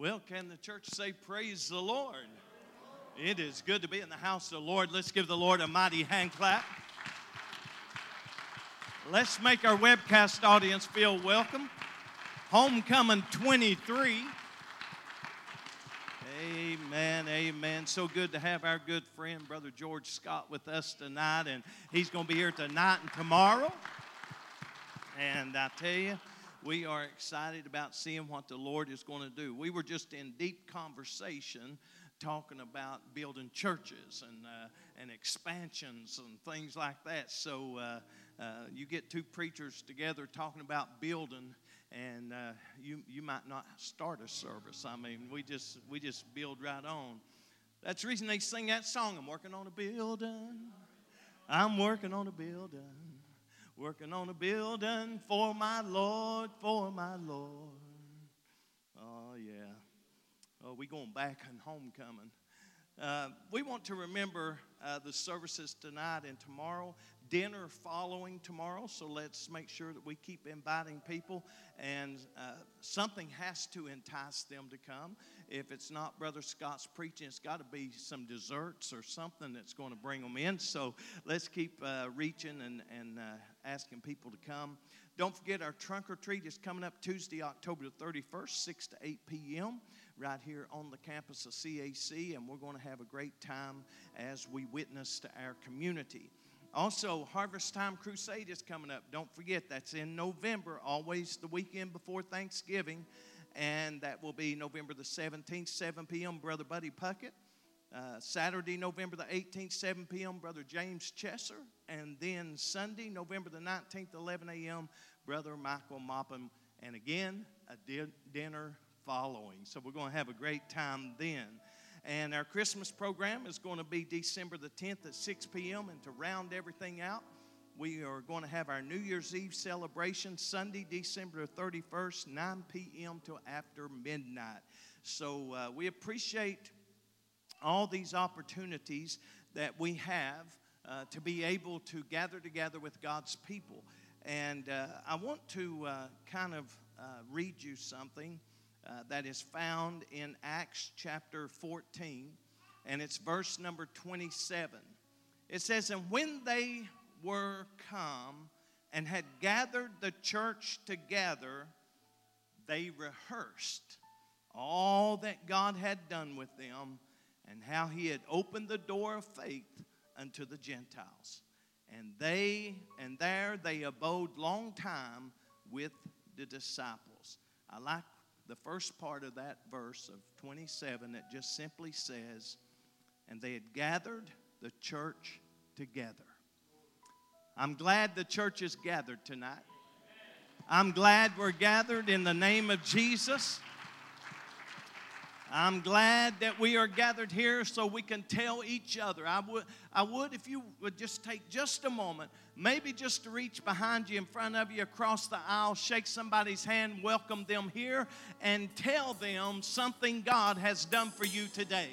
Well, can the church say, Praise the Lord? It is good to be in the house of the Lord. Let's give the Lord a mighty hand clap. Let's make our webcast audience feel welcome. Homecoming 23. Amen, amen. So good to have our good friend, Brother George Scott, with us tonight. And he's going to be here tonight and tomorrow. And I tell you, we are excited about seeing what the Lord is going to do. We were just in deep conversation talking about building churches and, uh, and expansions and things like that. So uh, uh, you get two preachers together talking about building, and uh, you, you might not start a service. I mean, we just, we just build right on. That's the reason they sing that song. I'm working on a building. I'm working on a building. Working on a building for my Lord, for my Lord. Oh, yeah. Oh, we going back on homecoming. Uh, we want to remember uh, the services tonight and tomorrow dinner following tomorrow, so let's make sure that we keep inviting people. And uh, something has to entice them to come. If it's not Brother Scott's preaching, it's got to be some desserts or something that's going to bring them in. So let's keep uh, reaching and, and uh, asking people to come. Don't forget our trunk or treat is coming up Tuesday, October the 31st, 6 to 8 p.m., right here on the campus of CAC, and we're going to have a great time as we witness to our community. Also, Harvest Time Crusade is coming up. Don't forget, that's in November, always the weekend before Thanksgiving. And that will be November the 17th, 7 p.m., Brother Buddy Puckett. Uh, Saturday, November the 18th, 7 p.m., Brother James Chesser. And then Sunday, November the 19th, 11 a.m., Brother Michael Moppin. And again, a di- dinner following. So we're going to have a great time then. And our Christmas program is going to be December the 10th at 6 p.m. And to round everything out, we are going to have our New Year's Eve celebration Sunday, December 31st, 9 p.m. till after midnight. So uh, we appreciate all these opportunities that we have uh, to be able to gather together with God's people. And uh, I want to uh, kind of uh, read you something uh, that is found in Acts chapter 14, and it's verse number 27. It says, And when they were come and had gathered the church together, they rehearsed all that God had done with them and how he had opened the door of faith unto the Gentiles. And they and there they abode long time with the disciples. I like the first part of that verse of 27 that just simply says, and they had gathered the church together. I'm glad the church is gathered tonight. I'm glad we're gathered in the name of Jesus. I'm glad that we are gathered here so we can tell each other. I would, I would if you would just take just a moment, maybe just to reach behind you, in front of you, across the aisle, shake somebody's hand, welcome them here, and tell them something God has done for you today.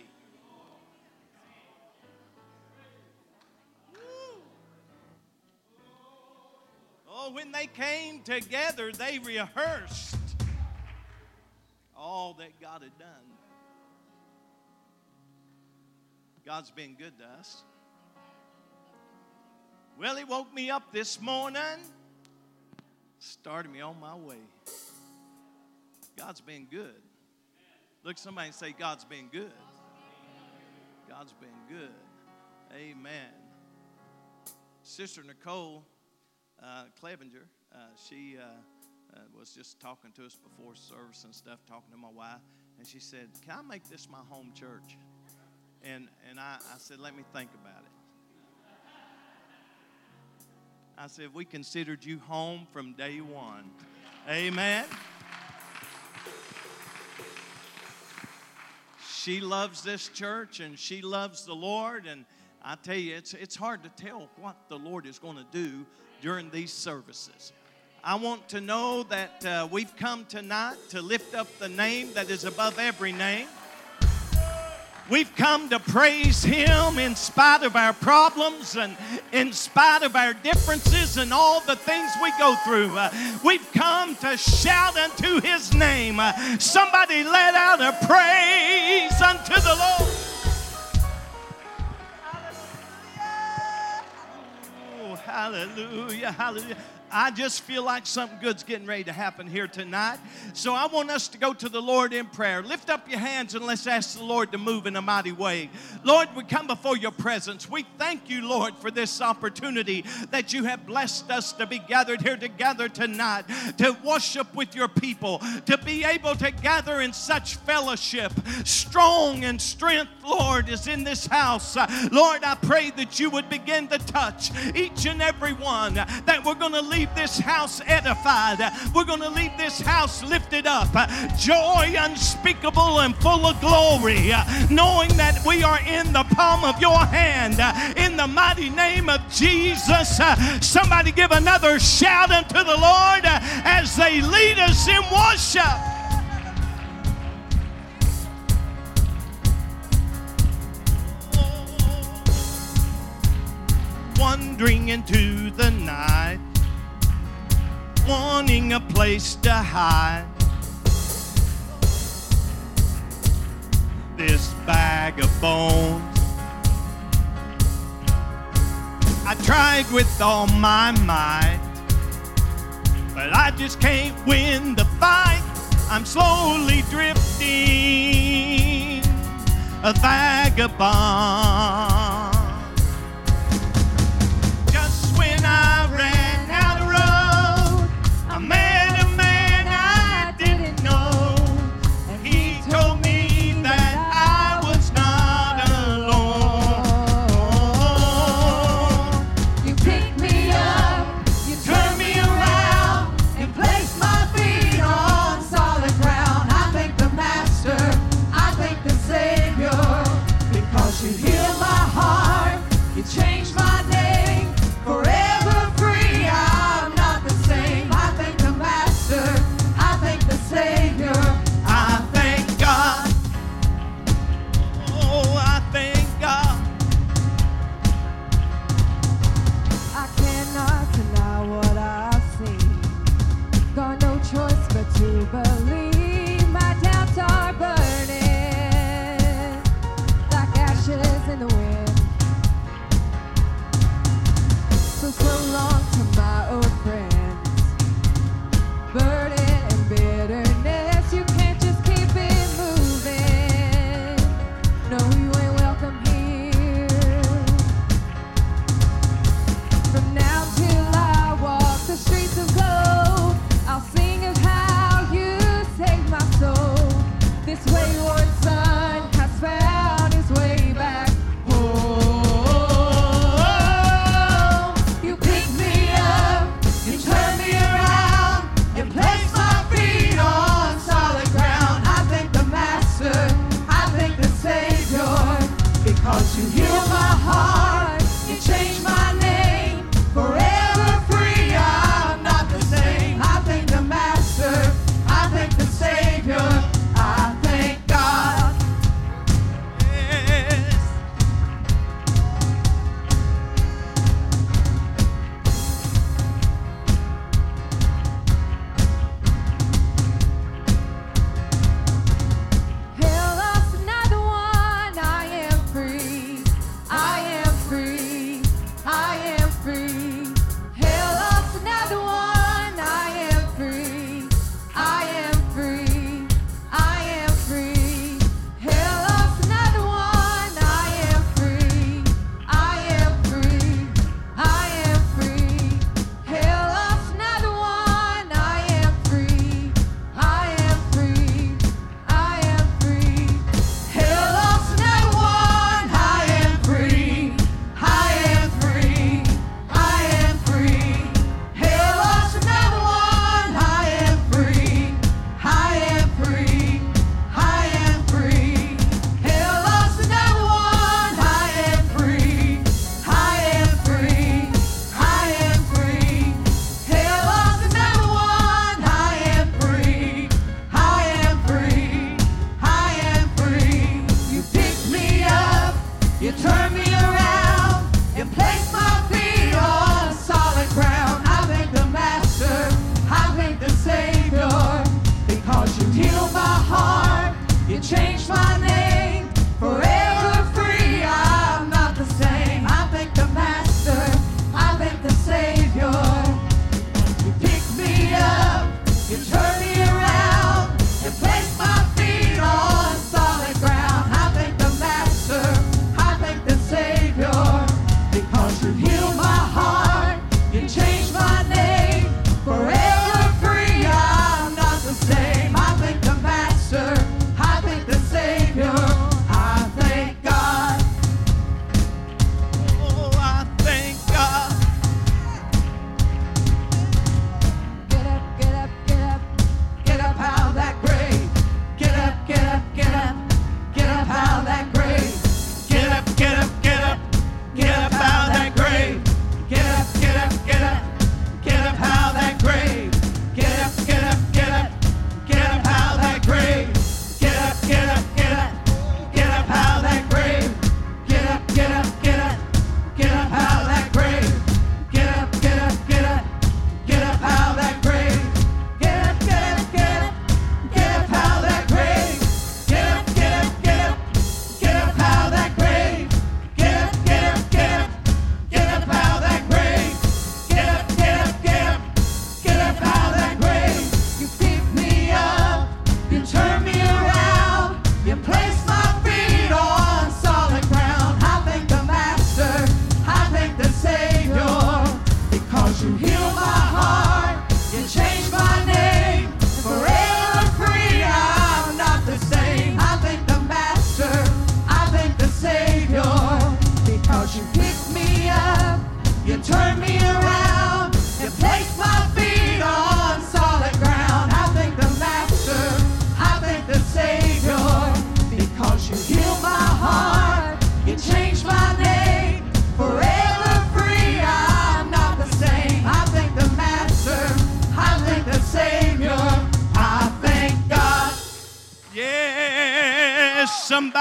Oh, when they came together, they rehearsed all that God had done. God's been good to us. Well, He woke me up this morning, started me on my way. God's been good. Look somebody say, God's been good. God's been good. Amen. Sister Nicole uh, Clevenger, uh, she uh, uh, was just talking to us before service and stuff, talking to my wife, and she said, Can I make this my home church? And, and I, I said, let me think about it. I said, we considered you home from day one. Amen. She loves this church and she loves the Lord. And I tell you, it's, it's hard to tell what the Lord is going to do during these services. I want to know that uh, we've come tonight to lift up the name that is above every name. We've come to praise Him in spite of our problems and in spite of our differences and all the things we go through. Uh, we've come to shout unto His name. Uh, somebody let out a praise unto the Lord. Oh, hallelujah, hallelujah. I just feel like something good's getting ready to happen here tonight. So I want us to go to the Lord in prayer. Lift up your hands and let's ask the Lord to move in a mighty way. Lord, we come before your presence. We thank you, Lord, for this opportunity that you have blessed us to be gathered here together tonight, to worship with your people, to be able to gather in such fellowship. Strong and strength, Lord, is in this house. Lord, I pray that you would begin to touch each and every one, that we're going to leave this house edified. We're going to leave this house lifted up. Joy unspeakable and full of glory, knowing that we are in the palm of your hand. In the mighty name of Jesus, somebody give another shout unto the Lord as they lead us in worship. wandering into the night wanting a place to hide. This bag of bones. I tried with all my might, but I just can't win the fight. I'm slowly drifting, a vagabond.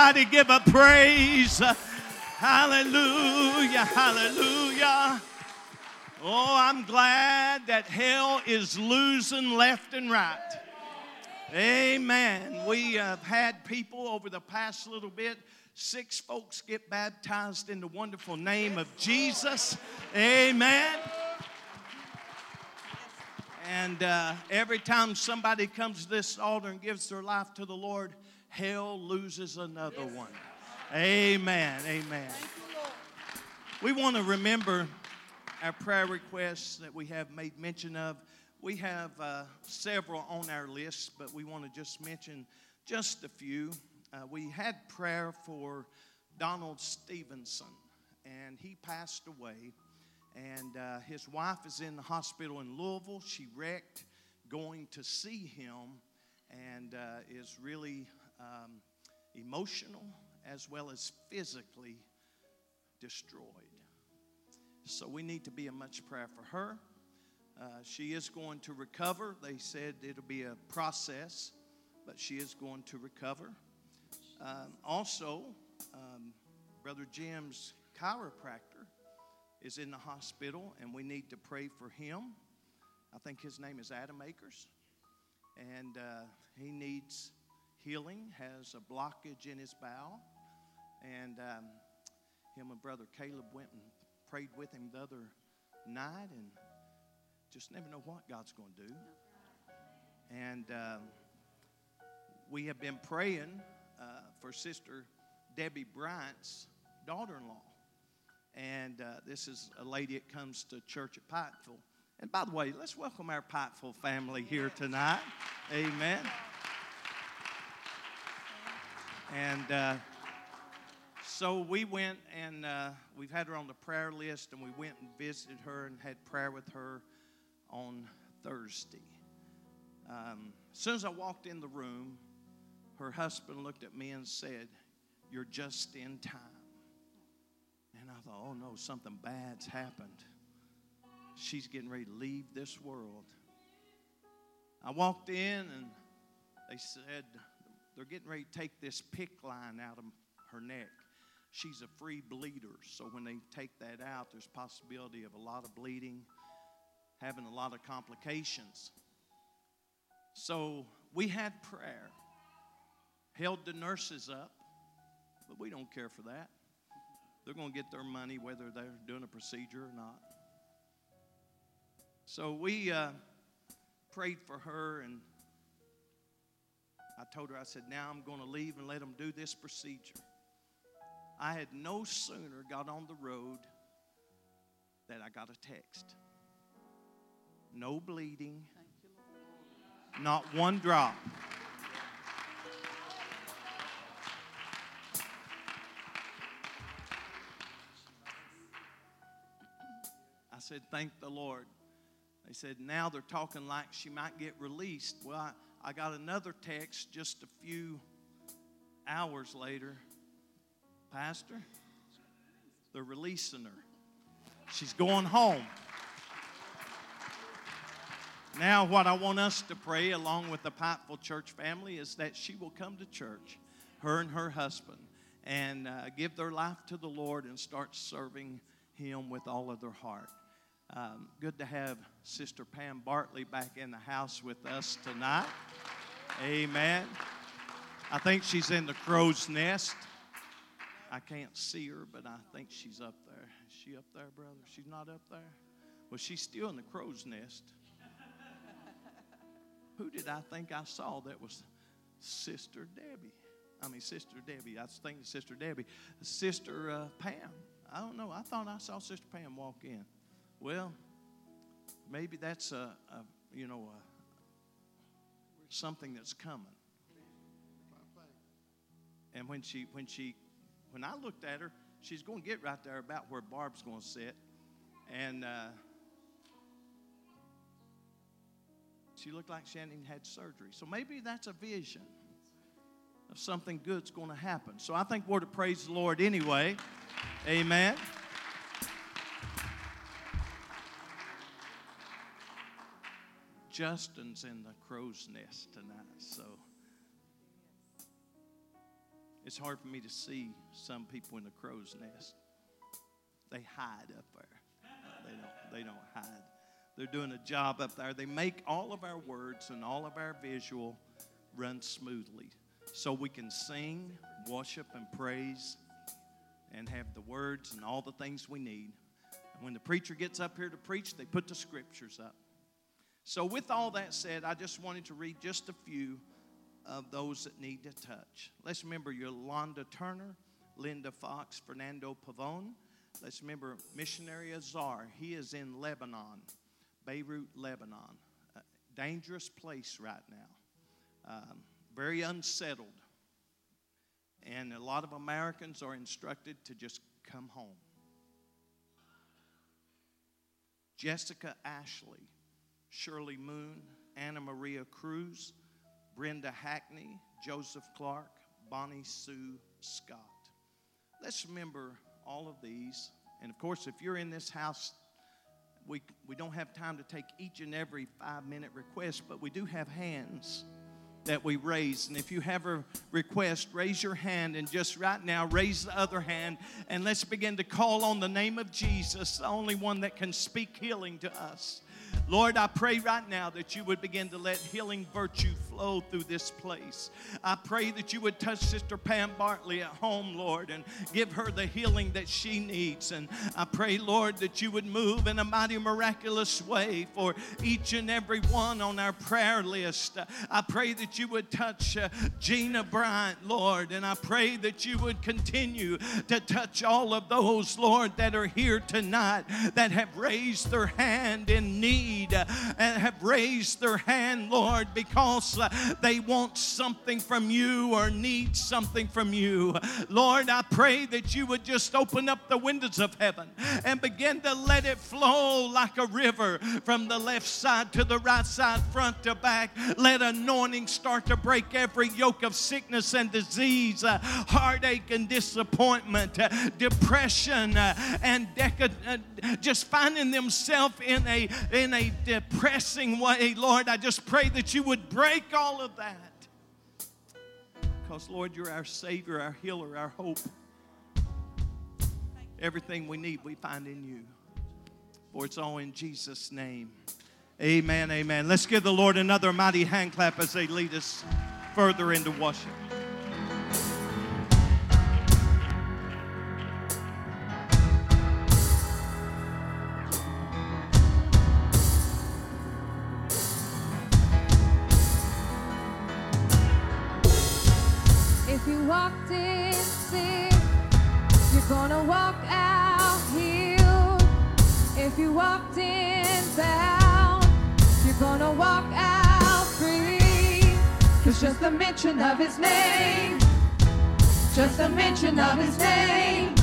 Somebody give a praise. Hallelujah, hallelujah. Oh, I'm glad that hell is losing left and right. Amen. We have had people over the past little bit, six folks get baptized in the wonderful name of Jesus. Amen. And uh, every time somebody comes to this altar and gives their life to the Lord, hell loses another one. Amen. Amen. We want to remember our prayer requests that we have made mention of. We have uh, several on our list, but we want to just mention just a few. Uh, we had prayer for Donald Stevenson, and he passed away. And uh, his wife is in the hospital in Louisville. She wrecked going to see him and uh, is really um, emotional as well as physically destroyed. So we need to be in much prayer for her. Uh, she is going to recover. They said it'll be a process, but she is going to recover. Um, also, um, Brother Jim's chiropractor is in the hospital, and we need to pray for him. I think his name is Adam Akers, and uh, he needs healing, has a blockage in his bowel. And um, him and Brother Caleb went and prayed with him the other night, and just never know what God's going to do. And um, we have been praying uh, for Sister Debbie Bryant's daughter in law. And uh, this is a lady that comes to church at Pikeville. And by the way, let's welcome our Pikeville family here tonight. Amen. And uh, so we went and uh, we've had her on the prayer list, and we went and visited her and had prayer with her on Thursday. Um, as soon as I walked in the room, her husband looked at me and said, You're just in time. And I thought, Oh no, something bad's happened. She's getting ready to leave this world. I walked in and they said, they're getting ready to take this PICC line out of her neck. She's a free bleeder, so when they take that out, there's possibility of a lot of bleeding, having a lot of complications. So we had prayer. held the nurses up, but we don't care for that. They're going to get their money whether they're doing a procedure or not. So we uh, prayed for her, and I told her, I said, now I'm going to leave and let them do this procedure. I had no sooner got on the road that I got a text. No bleeding, not one drop. I said, Thank the Lord. They said, Now they're talking like she might get released. Well, I, I got another text just a few hours later. Pastor, they're releasing her. She's going home. Now, what I want us to pray, along with the Pikeville Church family, is that she will come to church, her and her husband, and uh, give their life to the Lord and start serving Him with all of their heart. Um, good to have Sister Pam Bartley back in the house with us tonight. Amen. I think she's in the crow's nest. I can't see her, but I think she's up there. Is she up there, brother? She's not up there? Well, she's still in the crow's nest. Who did I think I saw that was Sister Debbie? I mean, Sister Debbie. I was thinking Sister Debbie. Sister uh, Pam. I don't know. I thought I saw Sister Pam walk in. Well, maybe that's a, a you know a, something that's coming. And when she when she when I looked at her, she's going to get right there about where Barb's going to sit, and uh, she looked like she hadn't even had surgery. So maybe that's a vision of something good's going to happen. So I think we're to praise the Lord anyway. Amen. Justin's in the crow's nest tonight, so it's hard for me to see some people in the crow's nest. They hide up there. they don't. They don't hide. They're doing a job up there. They make all of our words and all of our visual run smoothly, so we can sing, worship, and praise, and have the words and all the things we need. And when the preacher gets up here to preach, they put the scriptures up. So, with all that said, I just wanted to read just a few of those that need to touch. Let's remember Yolanda Turner, Linda Fox, Fernando Pavone. Let's remember missionary Azar. He is in Lebanon, Beirut, Lebanon. A dangerous place right now. Um, very unsettled. And a lot of Americans are instructed to just come home. Jessica Ashley Shirley Moon, Anna Maria Cruz, Brenda Hackney, Joseph Clark, Bonnie Sue Scott. Let's remember all of these. And of course, if you're in this house, we, we don't have time to take each and every five minute request, but we do have hands that we raise. And if you have a request, raise your hand and just right now raise the other hand and let's begin to call on the name of Jesus, the only one that can speak healing to us. Lord, I pray right now that you would begin to let healing virtue flow through this place. I pray that you would touch Sister Pam Bartley at home, Lord, and give her the healing that she needs. And I pray, Lord, that you would move in a mighty, miraculous way for each and every one on our prayer list. I pray that you would touch uh, Gina Bryant, Lord, and I pray that you would continue to touch all of those, Lord, that are here tonight that have raised their hand in need uh, and have raised their hand, Lord, because uh, they want something from you or need something from you. Lord, I pray that you would just open up the windows of heaven and begin to let it flow like a river from the left side to the right side, front to back. Let anointing start to break every yoke of sickness and disease, uh, heartache and disappointment, depression and just finding themselves in a in a depressing way, Lord, I just pray that you would break all of that. Because, Lord, you're our Savior, our healer, our hope. Everything we need, we find in you. For it's all in Jesus' name. Amen, amen. Let's give the Lord another mighty hand clap as they lead us further into worship. The mention of his name, just the mention of his name,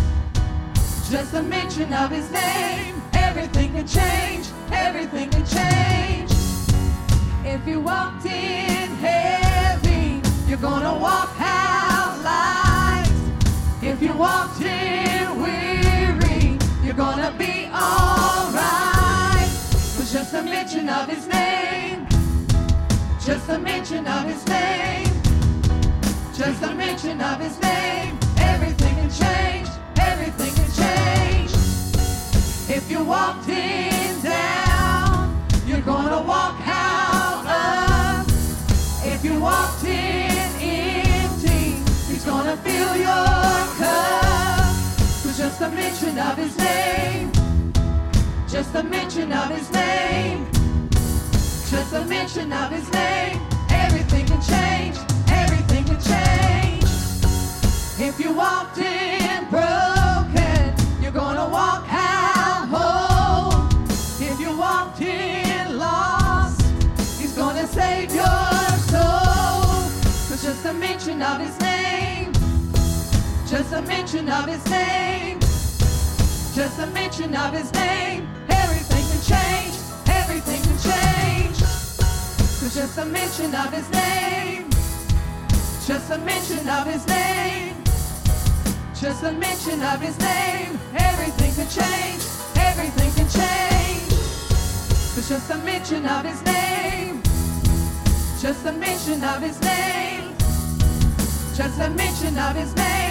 just the mention of his name, everything can change, everything can change. If you walked in heavy, you're gonna walk out light. If you walked in weary, you're gonna be alright. Cause just the mention of his name, just the mention of his name, just the mention of his name, everything can change, everything can change. If you walked in down, you're gonna walk out up. If you walked in empty, he's gonna fill your cup. With just the mention of his name, just the mention of his name, just the mention of his name, everything can change, everything can change. If you walked in broken, you're gonna walk out whole. If you walked in lost, he's gonna save your soul. Cause just the mention of his name, just the mention of his name, just the mention of his name, everything can change, everything can change. Cause just a mention of his name, just a mention of his name. Just a mention of his name, everything can change, everything can change. It's just a mention of his name, just a mention of his name, just the mention of his name,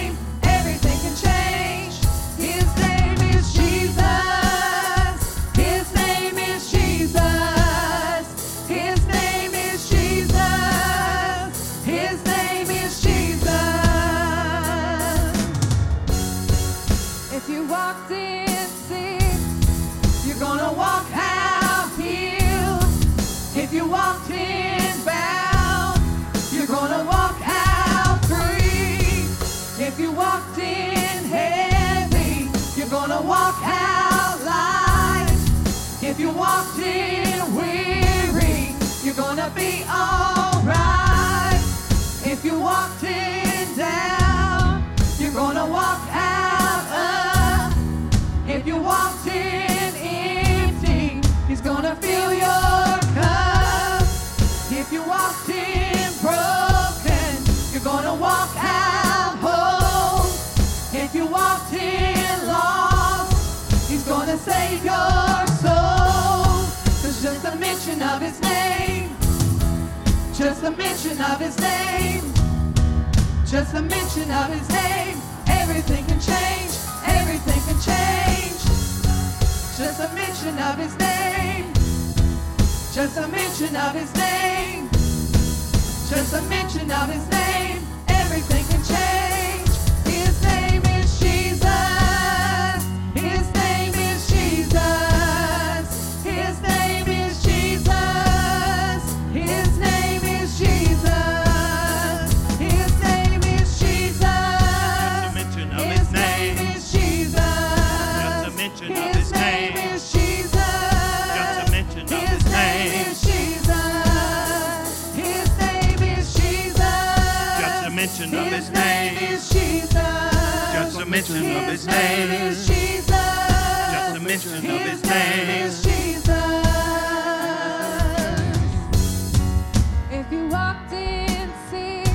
you walked in weary, you're gonna be alright. If you walked in down, you're gonna walk out up. If you walked in empty, he's gonna fill your cup. If you walked in broken, you're gonna walk out whole. If you walked in lost, he's gonna save your mention of his name. Just a mention of his name. Just a mention of his name. Everything can change. Everything can change. Just a mention of his name. Just a mention of his name. Just a mention of his name. Mention of his name. is Jesus. Just a mention of his name. is Jesus. If you walked in sick,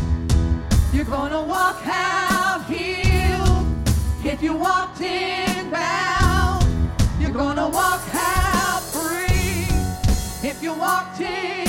you're gonna walk out healed. If you walked in bound, you're gonna walk out free. If you walked in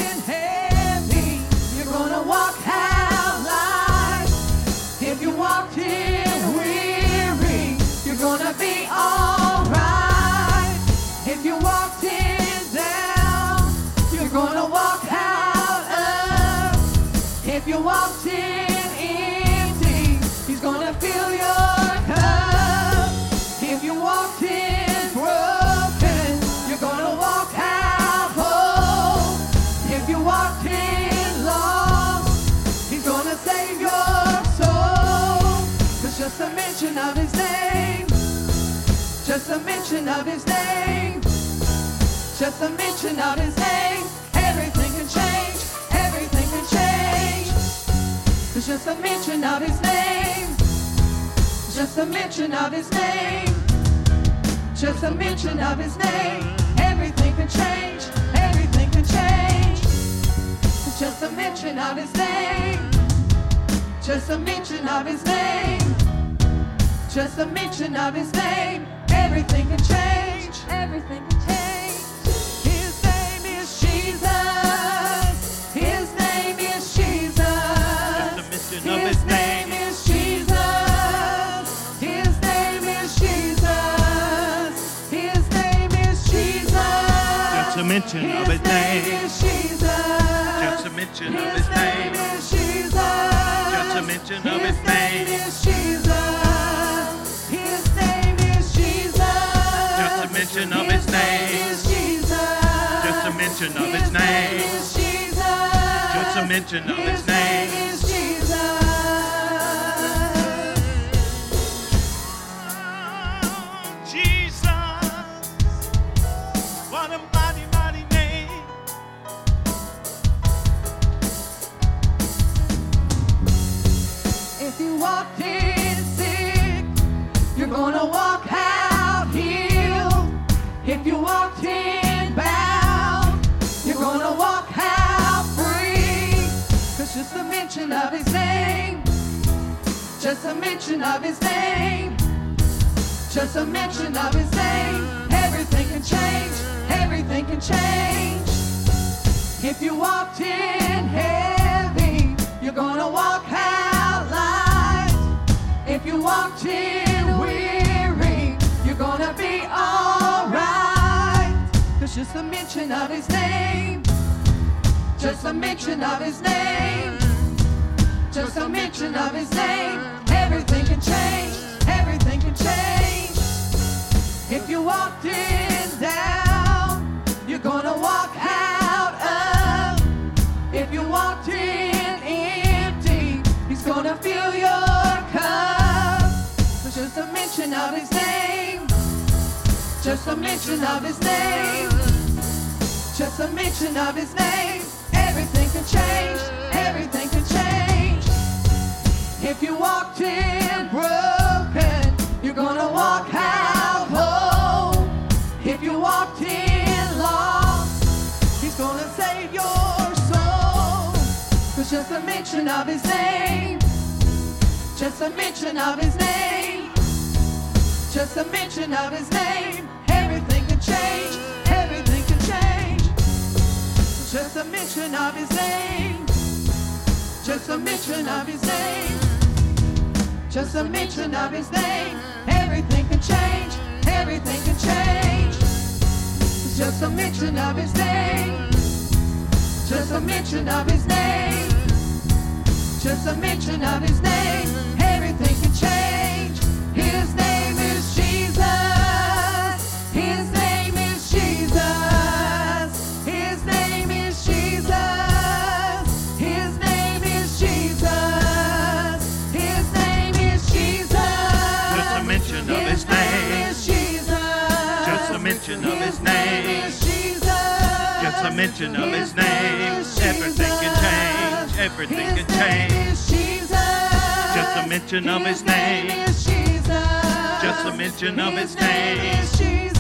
Just a mention of his name. Just a mention of his name. Everything can change. Everything can change. It's just a mention of his name. Just a mention of his name. Just a mention of his name. Everything can change. Everything can change. It's just a mention of his name. Just a mention of his name. Just a mention of his name. Everything can change. Everything can change. His name is Jesus. His name is Jesus. Just a mention of his name. is Jesus. His name is Jesus. His name is Jesus. Just a mention of his name. is Jesus. Just a mention of his name. is Jesus. Just a mention of his name. Mention of his name. is Jesus. Just a mention of his name. is Jesus. Just a mention of his name. is Jesus. Jesus, what just a mention of his name, just a mention of his name, just a mention of his name, everything can change, everything can change. If you walked in heavy, you're gonna walk out light. If you walked in weary, you're gonna be alright. Cause just a mention of his name, just a mention of his name, just a mention of his name, everything can change, everything can change. If you walked in down, you're gonna walk out up. If you walked in empty, he's gonna fill your cup. It's just a mention of his name. Just a mention of his name. Just a mention of his name. Everything can change. Everything. If you walked in broken, you're gonna walk out whole. If you walked in lost, he's gonna save your soul. Cause just a mention of his name, just a mention of his name, just a mention of his name, everything can change, everything can change. Just a mention of his name, just a mention of his name. Just a mention of his name, everything can change, everything can change. Just a mention of his name, just a mention of his name, just a mention of his name, everything can change. His name mention of his name. Everything can change. Everything can change. Just a mention of his name. Just a mention of his name. Jesus.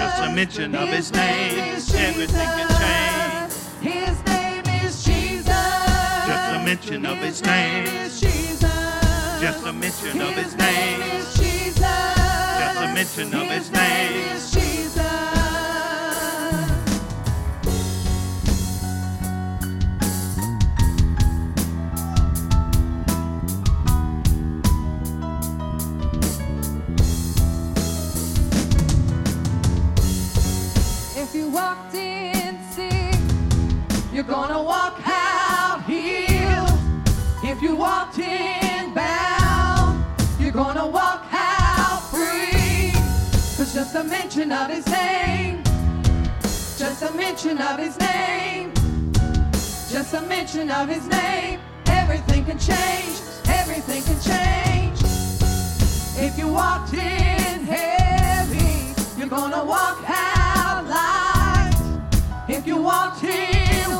Just a mention of his name. Everything can change. His name is Jesus. Just a mention of his name. Jesus. Just a mention of his name. Jesus. Just a mention of his name. If walked in sick, you're gonna walk out healed. If you walked in bound, you're gonna walk out free. Cause just a mention of his name, just a mention of his name, just a mention of his name, everything can change, everything can change. If you walked in heavy, you're gonna walk out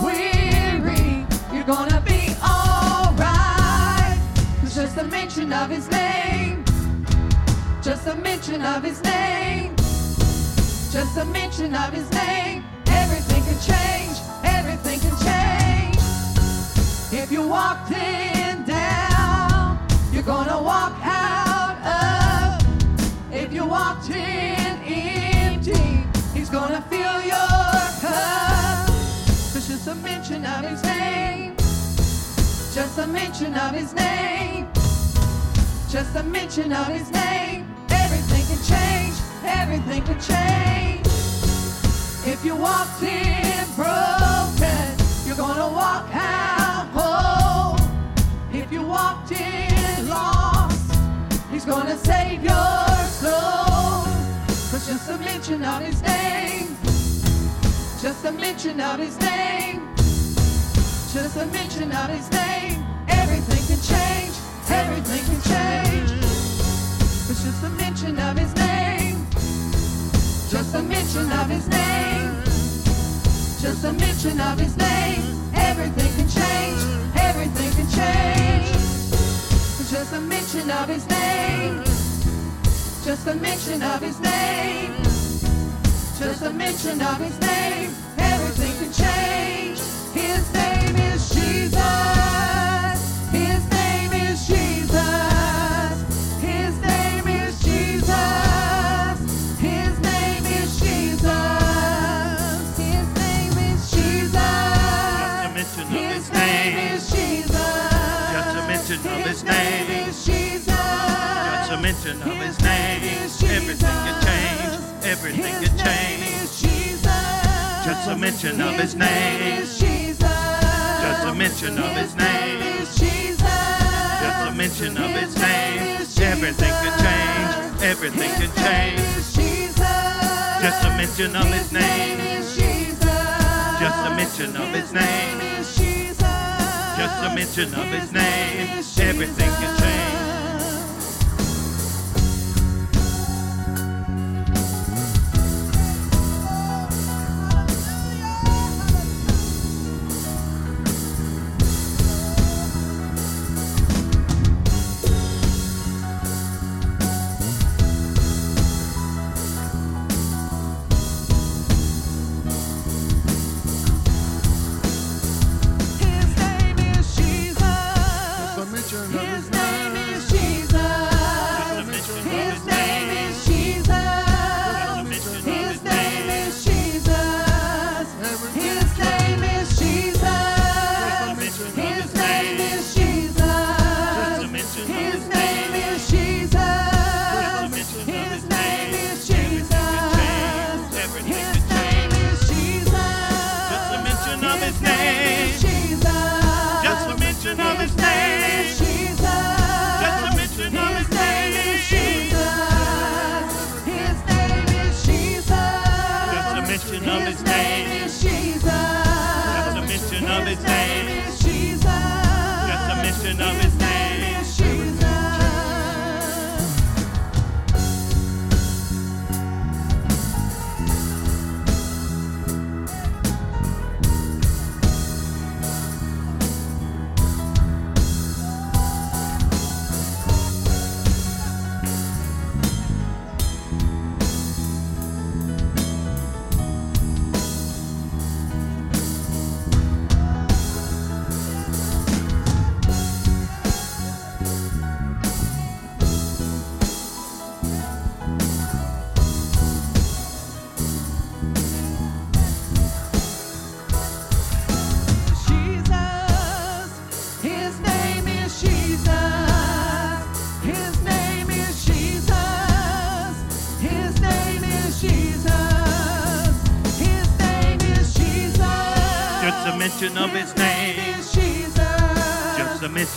weary, you're gonna be alright. It's just a mention of his name. Just a mention of his name. Just a mention of his name. Everything can change. Everything can change. If you walked in down, you're gonna walk out up. If you walked in empty, he's gonna fill mention of his name. Just a mention of his name. Just a mention of his name. Everything can change. Everything can change. If you walked in broken, you're gonna walk out whole. If you walked in lost, he's gonna save your soul. Cause just a mention of his name, just a mention of his name, just a mention of his name, everything can change, everything can change. It's just a mention of his name. Just a mention of his name. Just a mention of his name. Everything can change. Everything can change. It's Just a mention of his name. Just a mention of his name. Just a mention of his name. Everything can change. His name mention of His name is Jesus. his name is Jesus. His name. is Jesus. His name is Jesus. Just a mention of his name. is Jesus. Just a mention of his name. Everything can change. Everything can change. Just a mention of his name. Is Jesus. Just a mention of his name. is Jesus. Just a mention of his name. Everything can change. Everything can change. Just a mention of his name. Just a mention of his name. Just a mention of his name. Everything can change.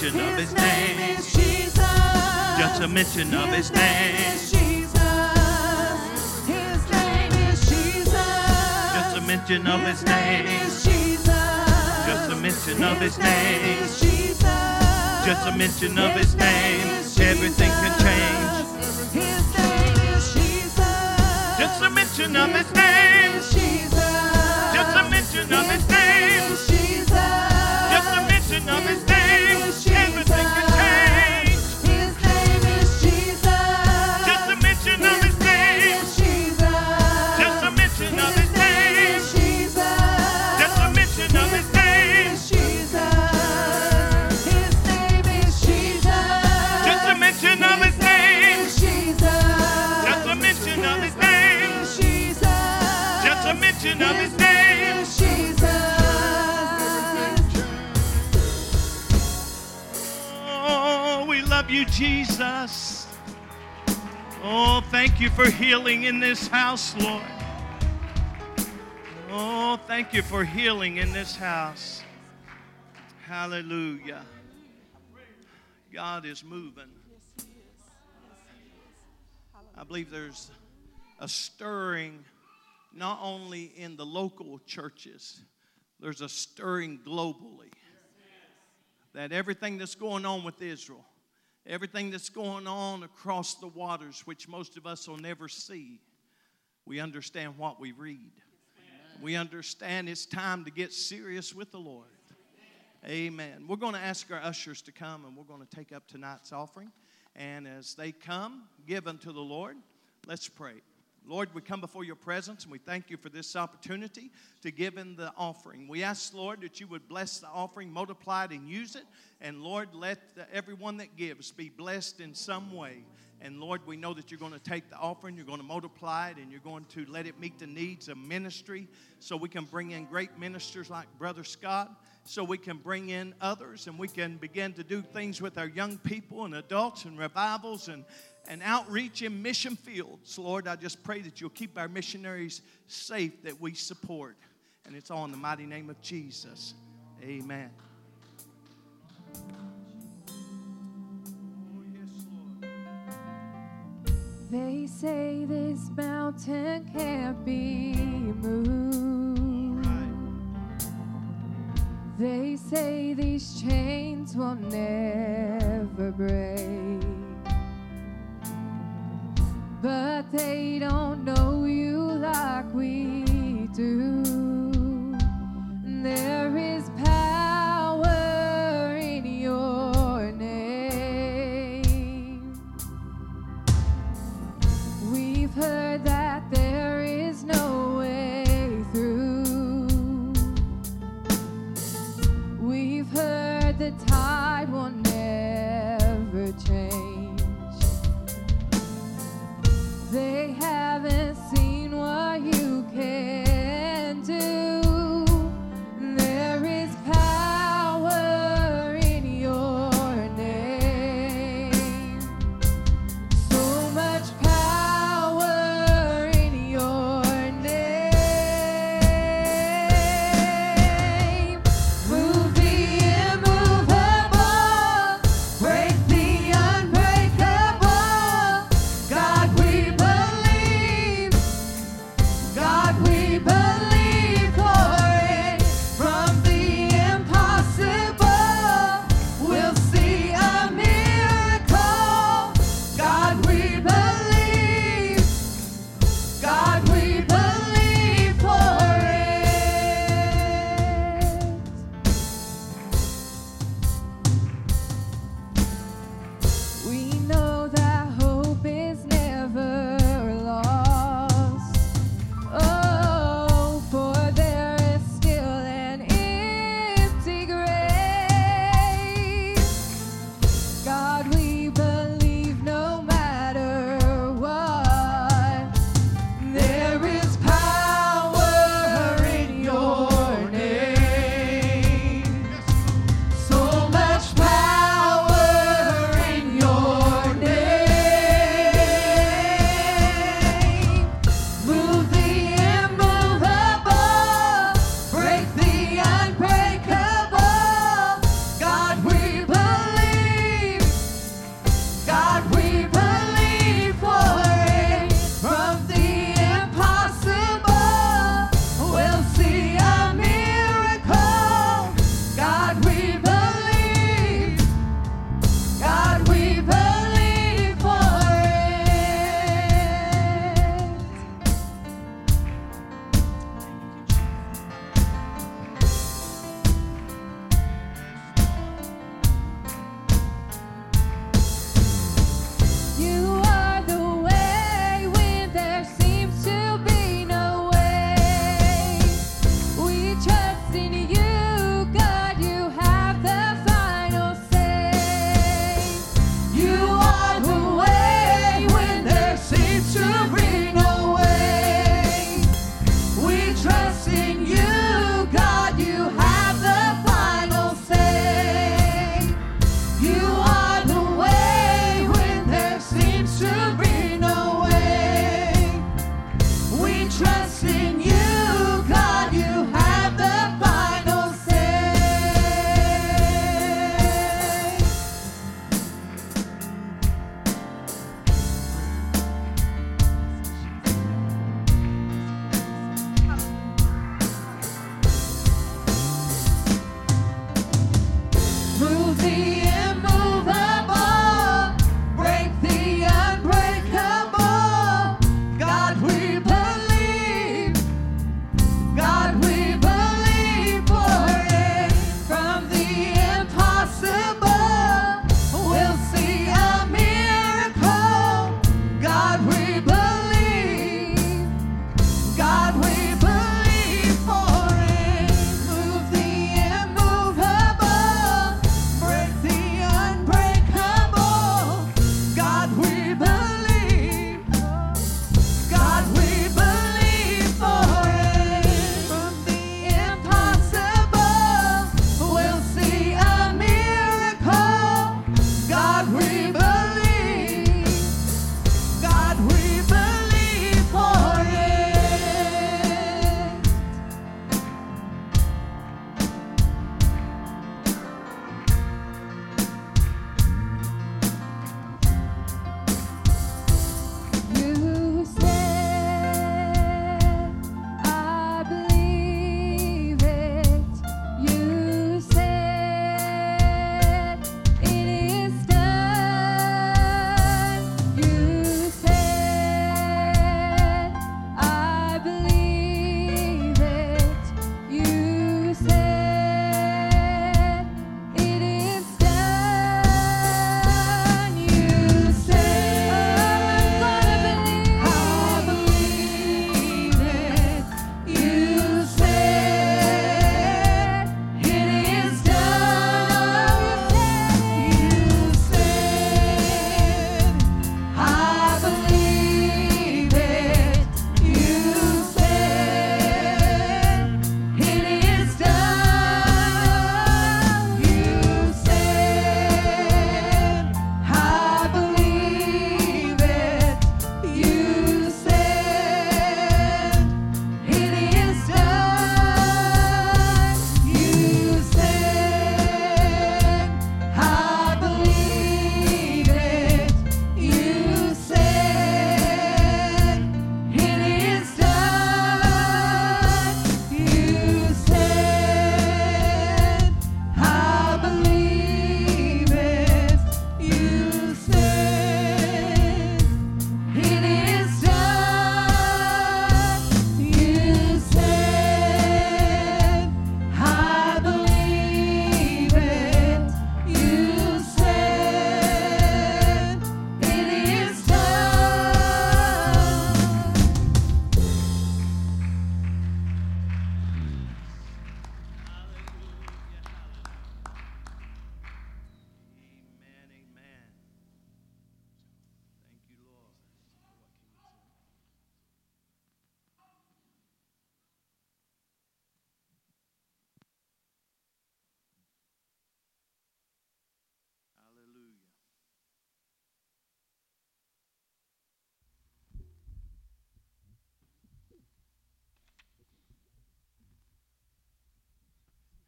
Just a mention of his His name name. is Jesus. Just a mention of his name. is Jesus. His name is Jesus. Just a mention of his name. name is Jesus. Just a mention of his name. is Jesus. Just a mention of his name. Everything can change. His name is Jesus. Just a mention of his name. is Jesus. Just a mention of his name, is Jesus. just a mention of his name, thank you for healing in this house, Lord. Oh, thank you for healing in this house. Hallelujah. God is moving. I believe there's a stirring not only in the local churches, there's a stirring globally that everything that's going on with Israel, everything that's going on across the waters, which most of us will never see, we understand what we read. We understand it's time to get serious with the Lord. Amen. We're going to ask our ushers to come and we're going to take up tonight's offering. And as they come, give unto the Lord, let's pray. Lord, we come before your presence and we thank you for this opportunity to give in the offering. We ask, Lord, that you would bless the offering, multiply it, and use it. And Lord, let the, everyone that gives be blessed in some way. And Lord, we know that you're going to take the offering, you're going to multiply it, and you're going to let it meet the needs of ministry so we can bring in great ministers like Brother Scott, so we can bring in others, and we can begin to do things with our young people and adults and revivals and, and outreach in mission fields. Lord, I just pray that you'll keep our missionaries safe that we support. And it's all in the mighty name of Jesus. Amen. They say this mountain can't be moved. They say these chains will never break. But they don't know you like we do. There is Trusting you.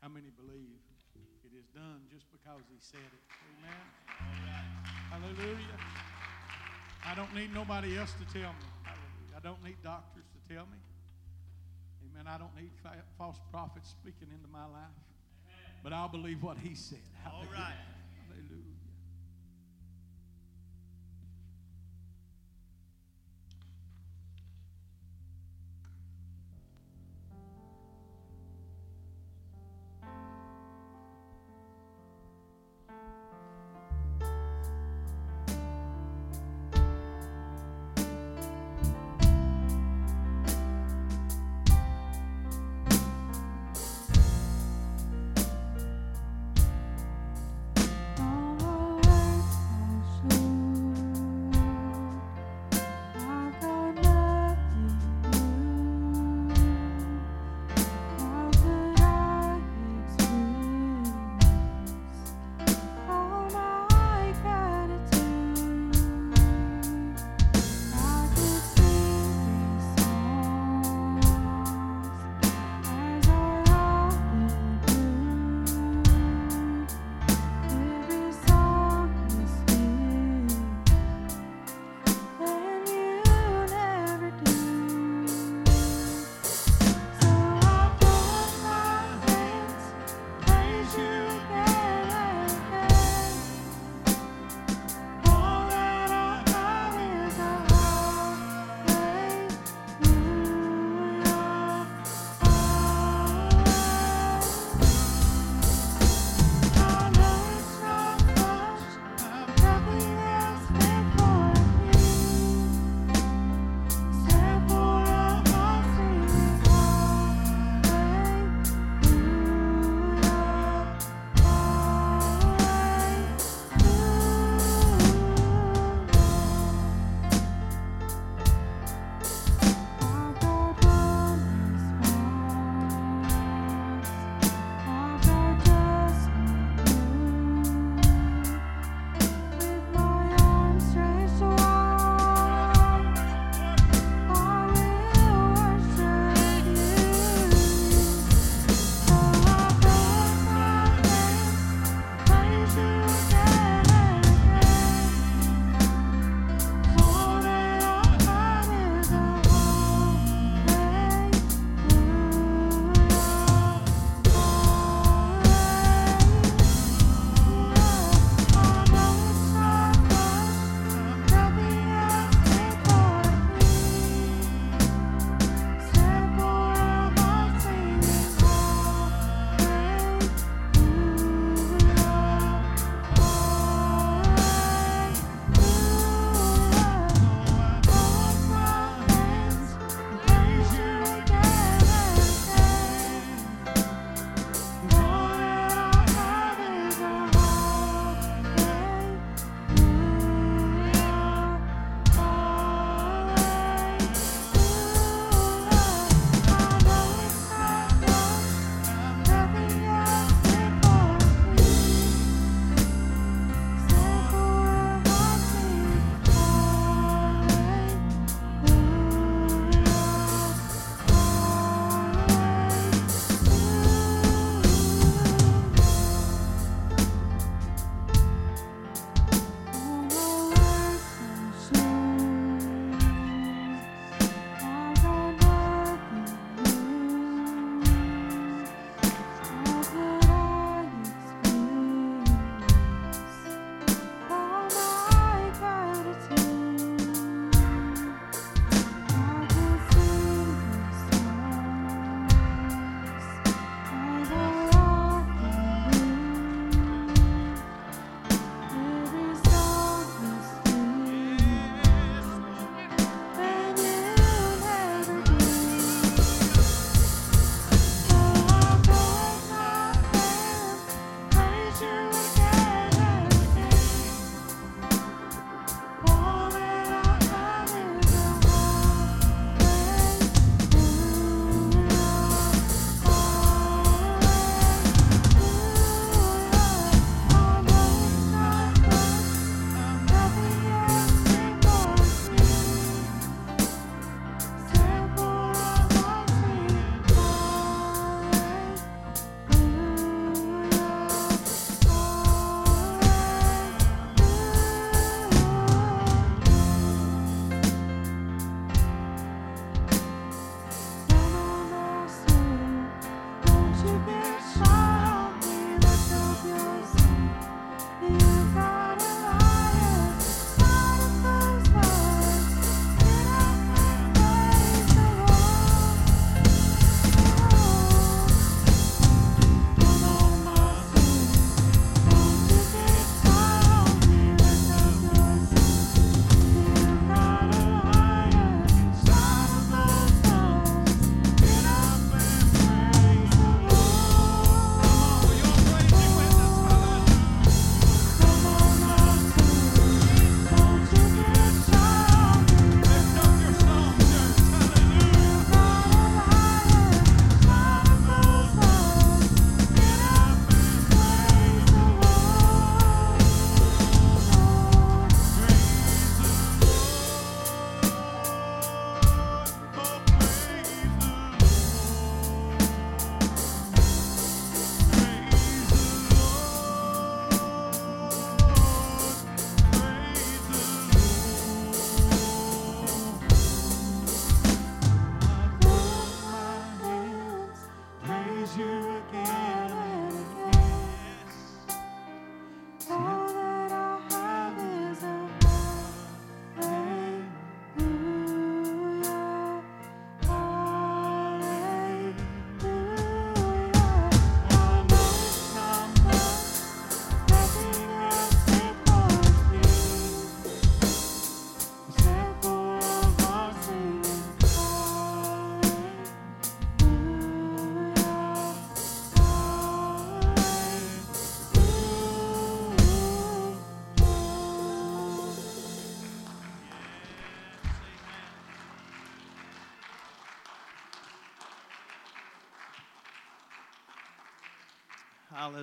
How many believe it is done just because he said it? Amen. Hallelujah. I don't need nobody else to tell me. Hallelujah. I don't need doctors to tell me. Amen. I don't need fa- false prophets speaking into my life. But I'll believe what he said. All Hallelujah. right.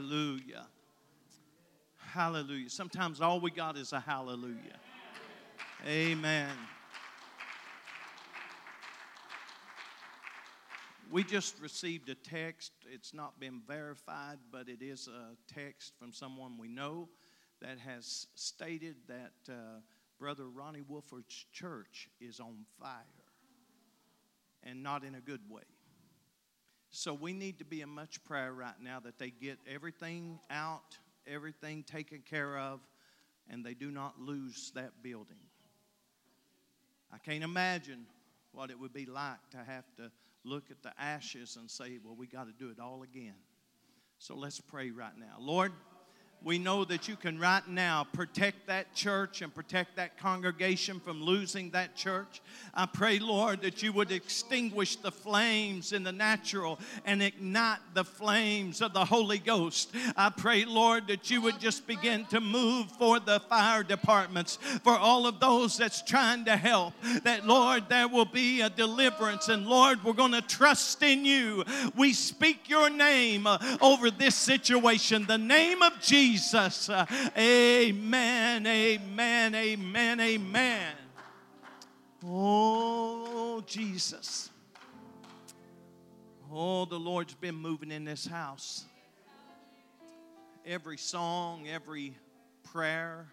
Hallelujah. Hallelujah. Sometimes all we got is a hallelujah. Amen. We just received a text. It's not been verified, but it is a text from someone we know that has stated that uh, Brother Ronnie Wolford's church is on fire and not in a good way. So we need to be in much prayer right now that they get everything out, everything taken care of, and they do not lose that building. I can't imagine what it would be like to have to look at the ashes and say, well, we got to do it all again. So let's pray right now. Lord, we know that you can right now protect that church and protect that congregation from losing that church. I pray, Lord, that you would extinguish the flames in the natural and ignite the flames of the Holy Ghost. I pray, Lord, that you would just begin to move for the fire departments, for all of those that's trying to help. That, Lord, there will be a deliverance. And, Lord, we're going to trust in you. We speak your name uh, over this situation, the name of Jesus. Jesus. Amen, amen, amen, amen. Oh, Jesus. Oh, the Lord's been moving in this house. Every song, every prayer,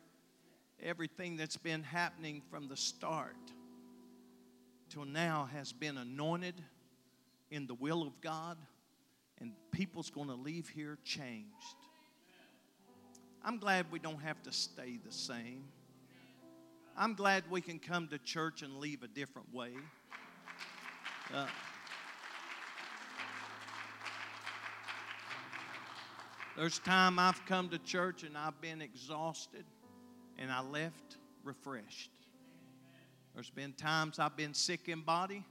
everything that's been happening from the start till now has been anointed in the will of God, and people's going to leave here changed. I'm glad we don't have to stay the same. I'm glad we can come to church and leave a different way. Uh, there's time I've come to church and I've been exhausted and I left refreshed. There's been times I've been sick in body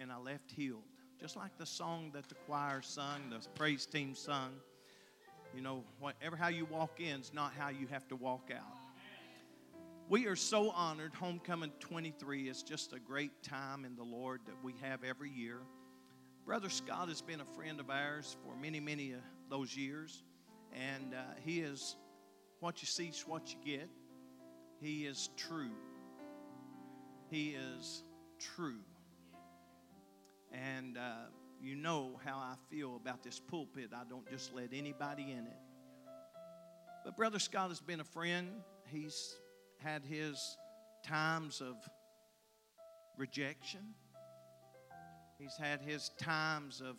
and I left healed. Just like the song that the choir sung, the praise team sung. You know, whatever how you walk in is not how you have to walk out. We are so honored. Homecoming 23 is just a great time in the Lord that we have every year. Brother Scott has been a friend of ours for many, many of those years. And uh, he is what you see is what you get. He is true. He is true. And uh, you know how I feel about this pulpit. I don't just let anybody in it. But Brother Scott has been a friend. He's had his times of rejection, he's had his times of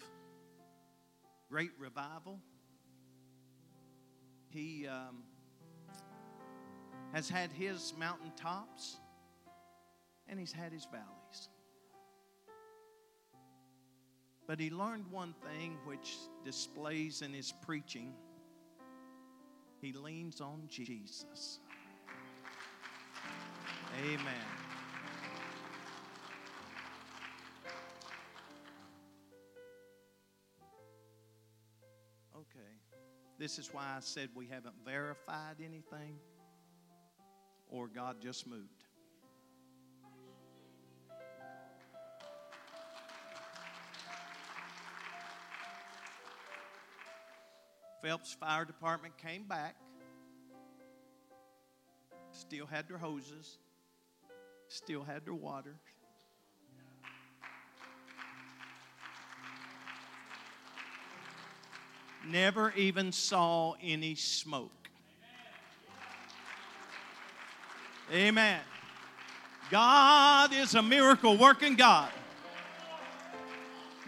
great revival. He um, has had his mountaintops and he's had his valleys. But he learned one thing which displays in his preaching he leans on Jesus. Amen. Okay. This is why I said we haven't verified anything or God just moved. Phelps Fire Department came back, still had their hoses, still had their water. Never even saw any smoke. Amen. God is a miracle working God.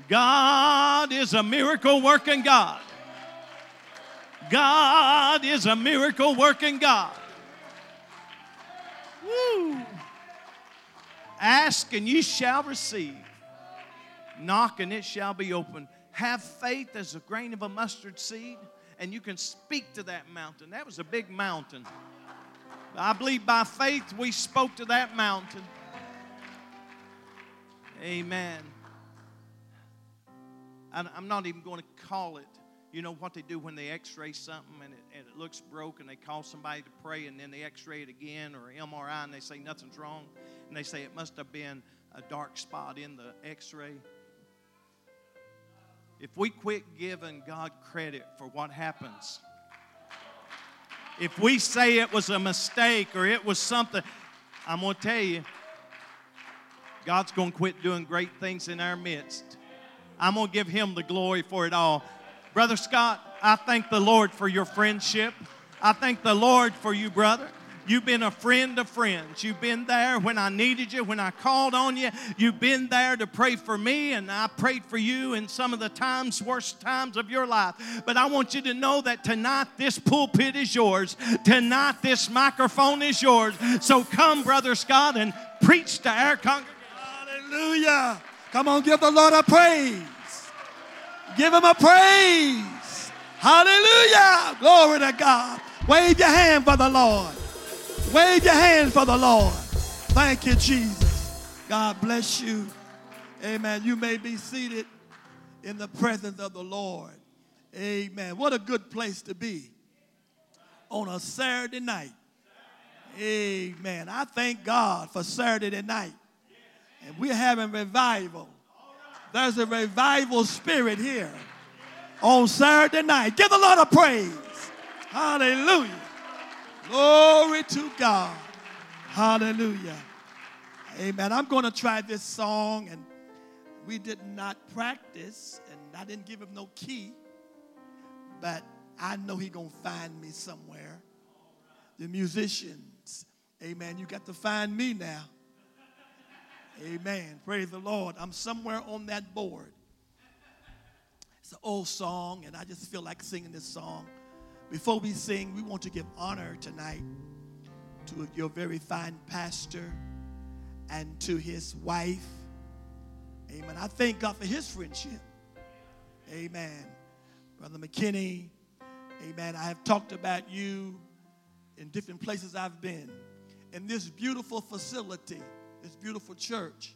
God is a miracle working God. God is a miracle working God. Woo. Ask and you shall receive. Knock and it shall be open. Have faith as a grain of a mustard seed, and you can speak to that mountain. That was a big mountain. I believe by faith we spoke to that mountain. Amen. I'm not even going to call it you know what they do when they x-ray something and it, and it looks broken they call somebody to pray and then they x-ray it again or mri and they say nothing's wrong and they say it must have been a dark spot in the x-ray if we quit giving God credit for what happens, if we say it was a mistake or it was something, I'm going to tell you, God's going to quit doing great things in our midst. I'm going to give Him the glory for it all. Brother Scott, I thank the Lord for your friendship. I thank the Lord for you, brother. You've been a friend of friends. You've been there when I needed you, when I called on you. You've been there to pray for me, and I prayed for you in some of the times, worst times of your life. But I want you to know that tonight this pulpit is yours. Tonight this microphone is yours. So come, Brother Scott, and preach to our congregation. Hallelujah. Come on, give the Lord a praise. Give him a praise. Hallelujah. Glory to God. Wave your hand for the Lord. Wave your hand for the Lord. Thank you, Jesus. God bless you. Amen. You may be seated in the presence of the Lord. Amen. What a good place to be on a Saturday night. Amen. I thank God for Saturday night. And we're having revival. There's a revival spirit here on Saturday night. Give the Lord a praise. Hallelujah. Glory to God. Hallelujah. Amen. I'm going to try this song, and we did not practice, and I didn't give him no key, but I know he's going to find me somewhere. The musicians, amen. You got to find me now. Amen. Praise the Lord. I'm somewhere on that board. It's an old song, and I just feel like singing this song. Before we sing, we want to give honor tonight to your very fine pastor and to his wife. Amen. I thank God for his friendship. Amen. Brother McKinney, amen. I have talked about you in different places I've been. In this beautiful facility, this beautiful church,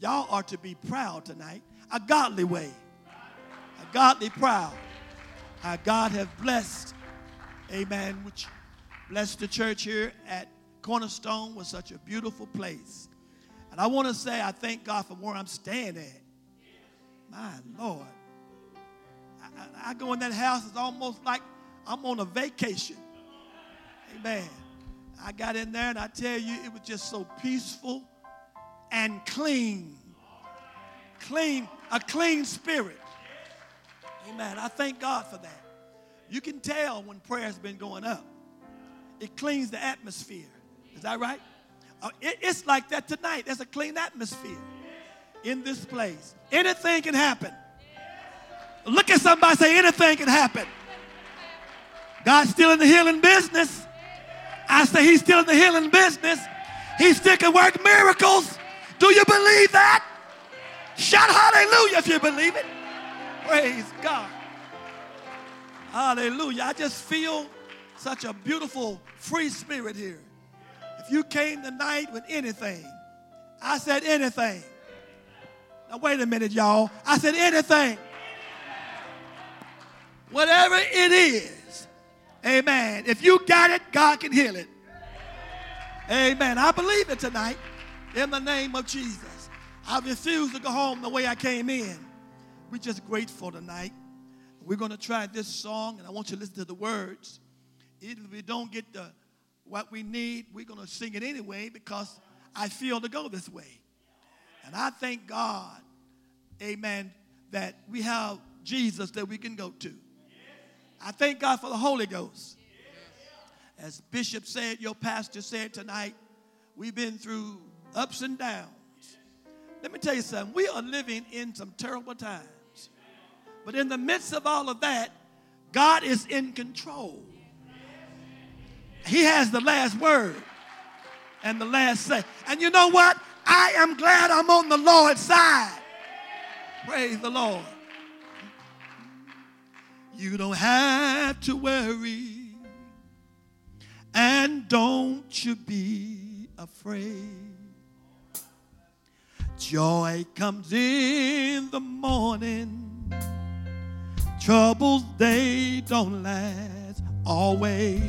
y'all are to be proud tonight, a godly way, a godly proud. How God have blessed amen, which blessed the church here at Cornerstone was such a beautiful place. And I want to say I thank God for where I'm staying at. My Lord. I, I go in that house, it's almost like I'm on a vacation. Amen. I got in there and I tell you, it was just so peaceful and clean. Clean, a clean spirit. Amen. I thank God for that. You can tell when prayer's been going up. It cleans the atmosphere. Is that right? Uh, it's like that tonight. There's a clean atmosphere in this place. Anything can happen. Look at somebody say, anything can happen. God's still in the healing business. I say he's still in the healing business. He still can work miracles. Do you believe that? Shout hallelujah if you believe it. Praise God. Hallelujah. I just feel such a beautiful free spirit here. If you came tonight with anything, I said anything. Now, wait a minute, y'all. I said anything. Whatever it is, amen. If you got it, God can heal it. Amen. I believe it tonight in the name of Jesus. I refuse to go home the way I came in. We're just grateful tonight. We're going to try this song, and I want you to listen to the words. Even if we don't get the what we need, we're going to sing it anyway because I feel to go this way. And I thank God, amen, that we have Jesus that we can go to. I thank God for the Holy Ghost. As Bishop said, your pastor said tonight, we've been through ups and downs. Let me tell you something. We are living in some terrible times. But in the midst of all of that, God is in control. He has the last word and the last say. And you know what? I am glad I'm on the Lord's side. Praise the Lord. You don't have to worry. And don't you be afraid. Joy comes in the morning Troubles, they don't last always.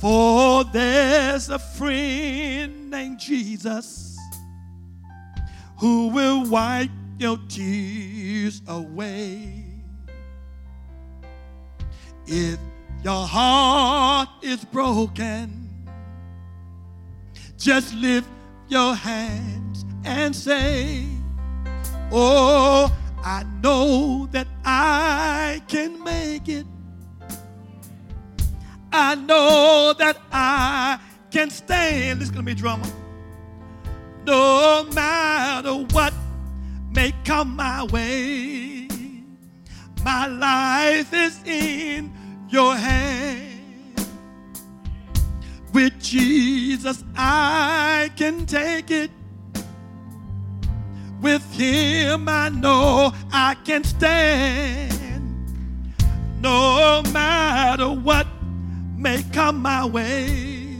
For there's a friend named Jesus who will wipe your tears away. If your heart is broken, just lift your hands and say, Oh, I know that I can make it. I know that I can stand. This is going to be drama. No matter what may come my way, my life is in your hand. With Jesus, I can take it. With Him, I know I can stand. No matter what may come my way,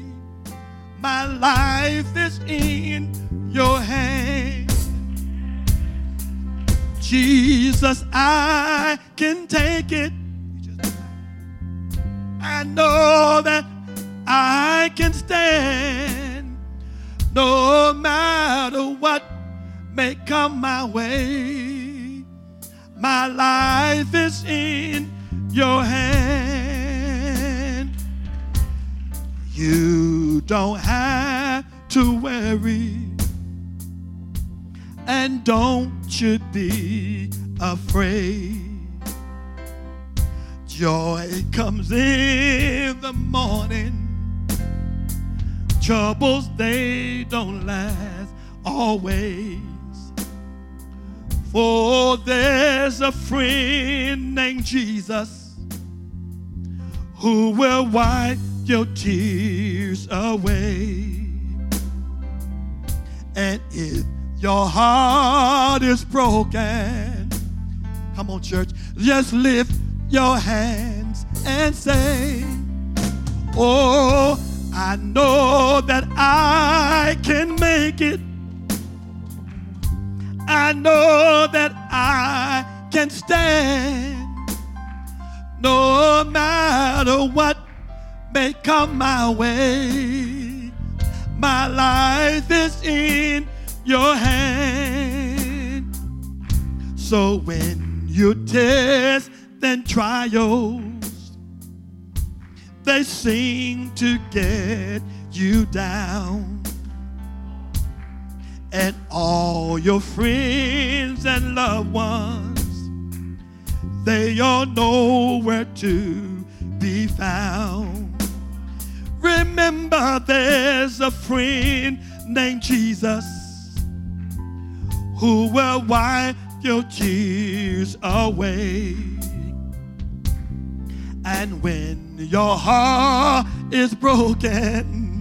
my life is in your hand. Jesus, I can take it. I know that I can stand no matter what may come my way. My life is in your hand. You don't have to worry and don't you be afraid. Joy comes in the morning. Troubles, they don't last always. For there's a friend named Jesus who will wipe your tears away. And if your heart is broken, come on, church, just lift your hands and say, Oh, I know that I can make it. I know that I can stand no matter what may come my way. My life is in your hand. So when you test and trials, they seem to get you down. And all your friends and loved ones, they all know where to be found. Remember, there's a friend named Jesus who will wipe your tears away. And when your heart is broken,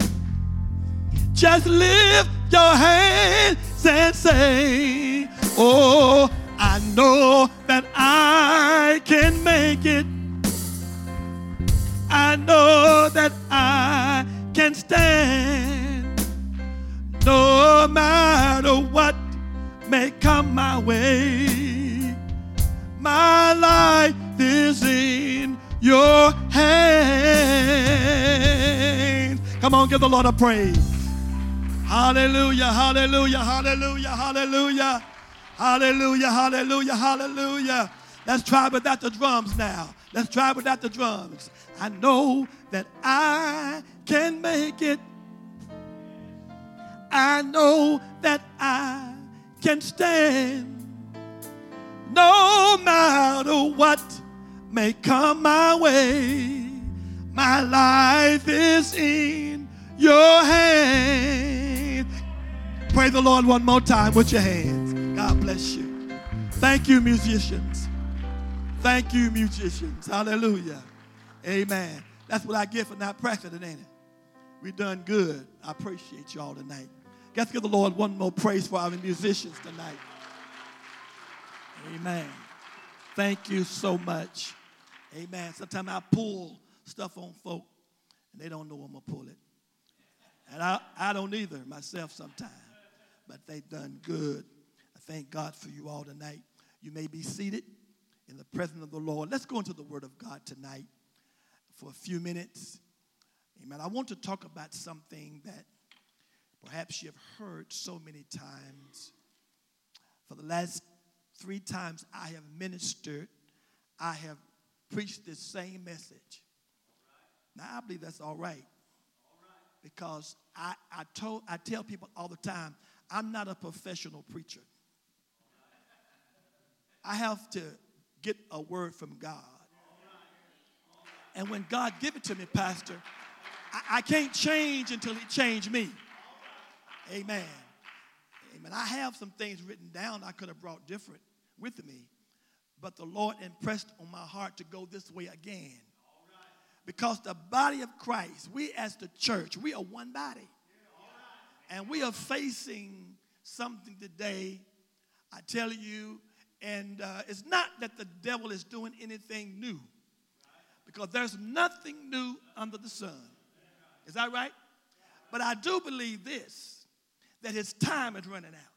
just lift your hands and say, Oh, I know that I can make it. I know that I can stand no matter what may come my way. My life is in your hands. Come on, give the Lord a praise. Hallelujah, hallelujah, hallelujah, hallelujah, hallelujah, hallelujah, hallelujah. Let's try without the drums now. Let's try without the drums. I know that I can make it. I know that I can stand no matter what may come my way. My life is in your hand. Pray the Lord one more time with your hands. God bless you. Thank you, musicians. Thank you, musicians. Hallelujah. Amen. That's what I get for not practicing, ain't it? We done good. I appreciate y'all tonight. Let's give the Lord one more praise for our musicians tonight. Amen. Thank you so much. Amen. Sometimes I pull stuff on folk and they don't know I'm going to pull it. And I, I don't either myself sometimes. But they done good. I thank God for you all tonight. You may be seated in the presence of the Lord. Let's go into the Word of God tonight for a few minutes. Amen. I want to talk about something that perhaps you have heard so many times. For the last three times I have ministered, I have preached this same message. Now, I believe that's all right. Because I, I, told, I tell people all the time, I'm not a professional preacher. I have to get a word from God. And when God give it to me, Pastor, I, I can't change until He change me. Amen. Amen. I have some things written down I could have brought different with me, but the Lord impressed on my heart to go this way again. Because the body of Christ, we as the church, we are one body. And we are facing something today, I tell you, and uh, it's not that the devil is doing anything new, because there's nothing new under the sun. Is that right? But I do believe this that his time is running out.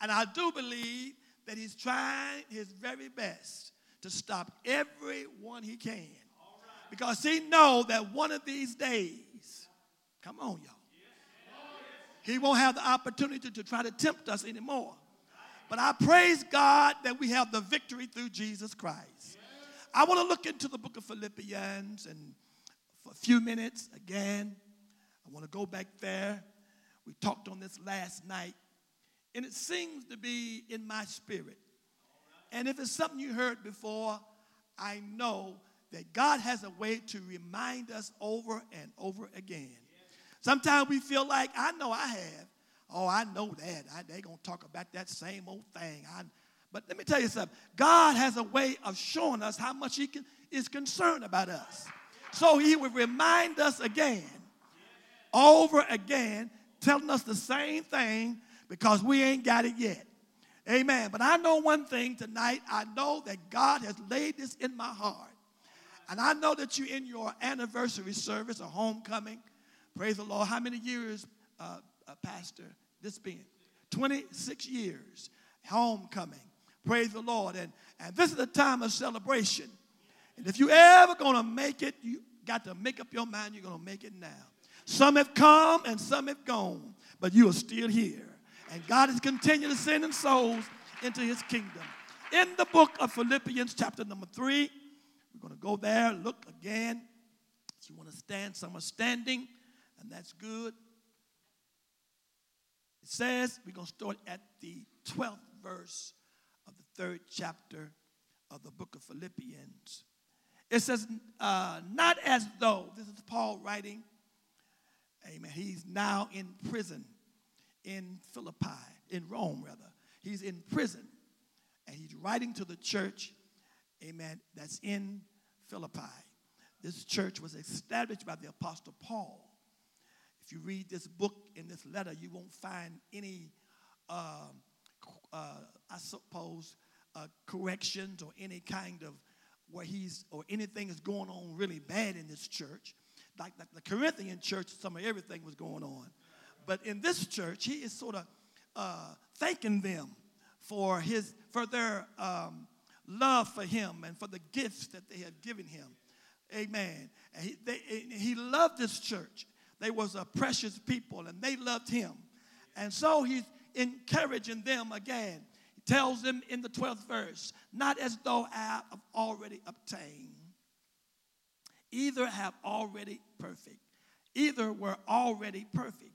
And I do believe that he's trying his very best to stop everyone he can. Because he know that one of these days, come on, y'all. He won't have the opportunity to try to tempt us anymore. But I praise God that we have the victory through Jesus Christ. I want to look into the book of Philippians and for a few minutes again, I want to go back there. We talked on this last night, and it seems to be in my spirit. And if it's something you heard before, I know that God has a way to remind us over and over again. Sometimes we feel like, I know I have. Oh, I know that. they're going to talk about that same old thing. I, but let me tell you something. God has a way of showing us how much He can, is concerned about us. So He will remind us again, over again, telling us the same thing because we ain't got it yet. Amen. But I know one thing tonight. I know that God has laid this in my heart. And I know that you're in your anniversary service or homecoming. Praise the Lord. How many years, uh, uh, Pastor, this been? 26 years. Homecoming. Praise the Lord. And, and this is a time of celebration. And if you ever going to make it, you got to make up your mind you're going to make it now. Some have come and some have gone, but you are still here. And God is continuing to send souls into his kingdom. In the book of Philippians, chapter number three, we're going to go there, look again. If you want to stand, some are standing, and that's good. It says, we're going to start at the 12th verse of the third chapter of the book of Philippians. It says, uh, not as though, this is Paul writing, amen. He's now in prison in Philippi, in Rome, rather. He's in prison, and he's writing to the church, amen, that's in Philippi. This church was established by the Apostle Paul. If you read this book in this letter, you won't find any, uh, uh, I suppose, uh, corrections or any kind of where he's or anything is going on really bad in this church. Like, like the Corinthian church, some of everything was going on. But in this church, he is sort of uh, thanking them for his for their um, love for him and for the gifts that they have given him. Amen. And he, they, he loved this church. They was a precious people and they loved him. And so he's encouraging them again He tells them in the 12th verse, not as though I have already obtained, either have already perfect, either were already perfect,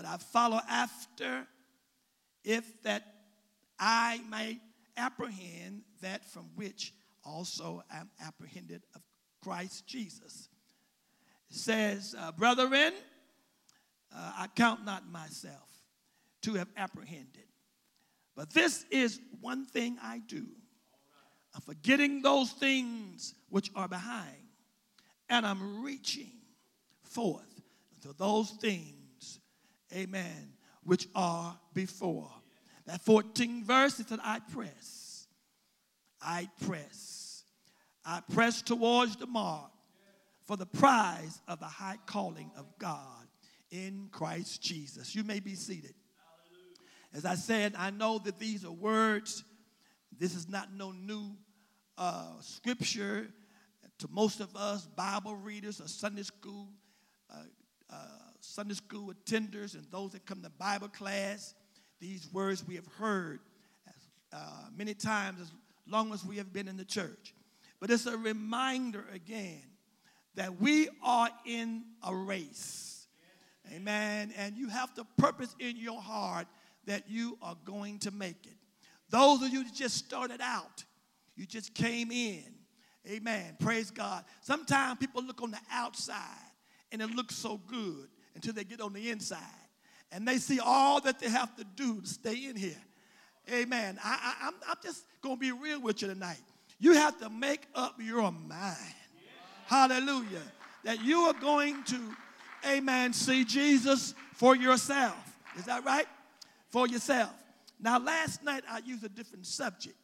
but I follow after, if that I may apprehend that from which also I am apprehended of Christ Jesus. It says, uh, Brethren, uh, I count not myself to have apprehended. But this is one thing I do. I'm forgetting those things which are behind, and I'm reaching forth to those things, amen, which are before. That 14th verse is that I press. I press. I press towards the mark for the prize of the high calling of God in Christ Jesus. You may be seated. As I said, I know that these are words. This is not no new uh, scripture to most of us Bible readers or Sunday school, uh, uh, Sunday school attenders, and those that come to Bible class. These words we have heard as uh, many times as long as we have been in the church. But it's a reminder again that we are in a race. Amen. And you have to purpose in your heart that you are going to make it. Those of you that just started out, you just came in. Amen. Praise God. Sometimes people look on the outside and it looks so good until they get on the inside. And they see all that they have to do to stay in here. Amen. I, I, I'm, I'm just going to be real with you tonight. You have to make up your mind. Hallelujah. That you are going to, amen, see Jesus for yourself. Is that right? For yourself. Now, last night I used a different subject.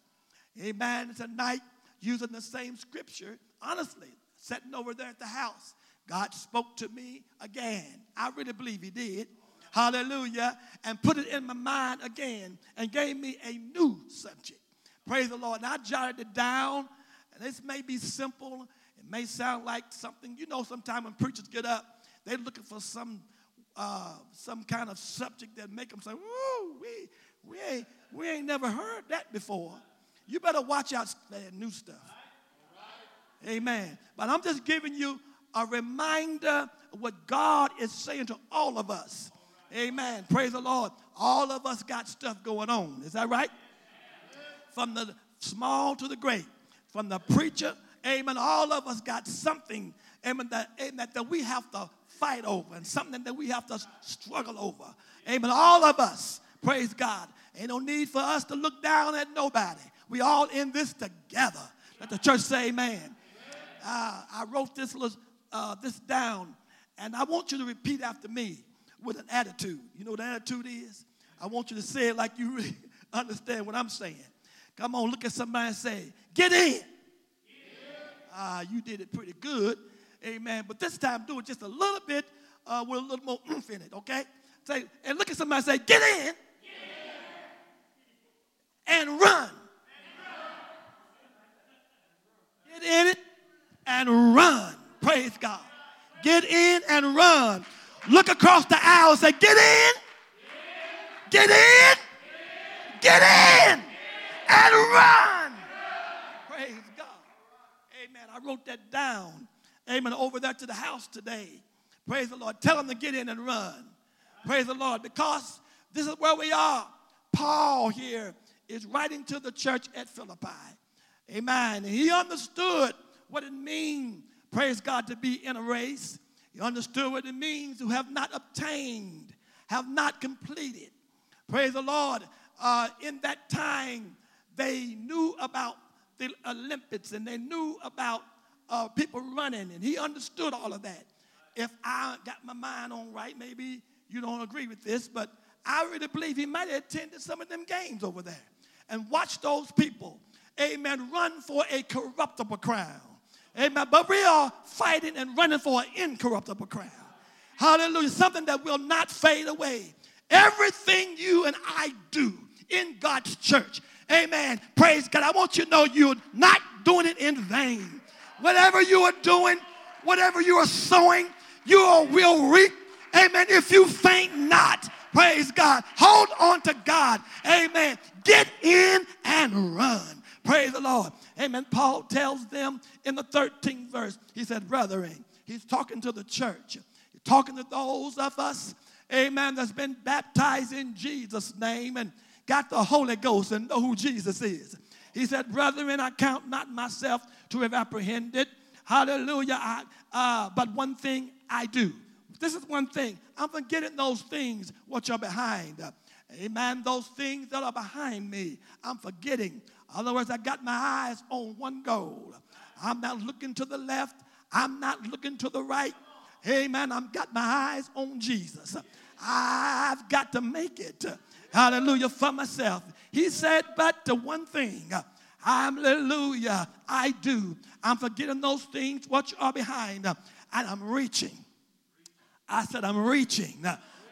Amen. Tonight, using the same scripture, honestly, sitting over there at the house, God spoke to me again. I really believe He did. Hallelujah. And put it in my mind again and gave me a new subject. Praise the Lord. And I jotted it down. And this may be simple. It may sound like something, you know, sometimes when preachers get up, they're looking for some uh, some kind of subject that make them say, woo, we, we, ain't, we ain't never heard that before. You better watch out for that new stuff. Amen. But I'm just giving you a reminder of what God is saying to all of us. Amen. Praise the Lord. All of us got stuff going on. Is that right? From the small to the great, from the preacher, amen. All of us got something, amen, that, amen, that we have to fight over and something that we have to struggle over. Amen. All of us, praise God. Ain't no need for us to look down at nobody. We all in this together. Let the church say amen. Uh, I wrote this, uh, this down, and I want you to repeat after me with an attitude. You know what attitude is? I want you to say it like you really understand what I'm saying. Come on, look at somebody and say, Get in. Ah, you did it pretty good. Amen. But this time, do it just a little bit uh, with a little more oomph in it, okay? Say, and look at somebody and say, Get in. And run. Get in it and run. Praise God. Get in and run. Look across the aisle and say, Get in. Get in. Get in. And run. Praise God. Amen. I wrote that down. Amen. Over there to the house today. Praise the Lord. Tell them to get in and run. Praise the Lord. Because this is where we are. Paul here is writing to the church at Philippi. Amen. And he understood what it means, praise God, to be in a race. He understood what it means to have not obtained, have not completed. Praise the Lord. Uh, in that time, they knew about the Olympics and they knew about uh, people running, and he understood all of that. If I got my mind on right, maybe you don't agree with this, but I really believe he might have attended some of them games over there and watched those people, amen, run for a corruptible crown. Amen. But we are fighting and running for an incorruptible crown. Hallelujah. Something that will not fade away. Everything you and I do in God's church. Amen. Praise God. I want you to know you're not doing it in vain. Whatever you are doing, whatever you are sowing, you will reap. Amen. If you faint not, praise God. Hold on to God. Amen. Get in and run. Praise the Lord. Amen. Paul tells them in the 13th verse, he said, Brethren, he's talking to the church, he's talking to those of us, amen, that's been baptized in Jesus' name and got the Holy Ghost and know who Jesus is. He said, Brethren, I count not myself to have apprehended. Hallelujah. I, uh, but one thing I do. This is one thing. I'm forgetting those things which are behind. Amen. Those things that are behind me, I'm forgetting. In other words, I got my eyes on one goal. I'm not looking to the left. I'm not looking to the right. Amen. I've got my eyes on Jesus. I've got to make it. Hallelujah for myself. He said, but the one thing, hallelujah, I do. I'm forgetting those things which are behind, and I'm reaching. I said, I'm reaching.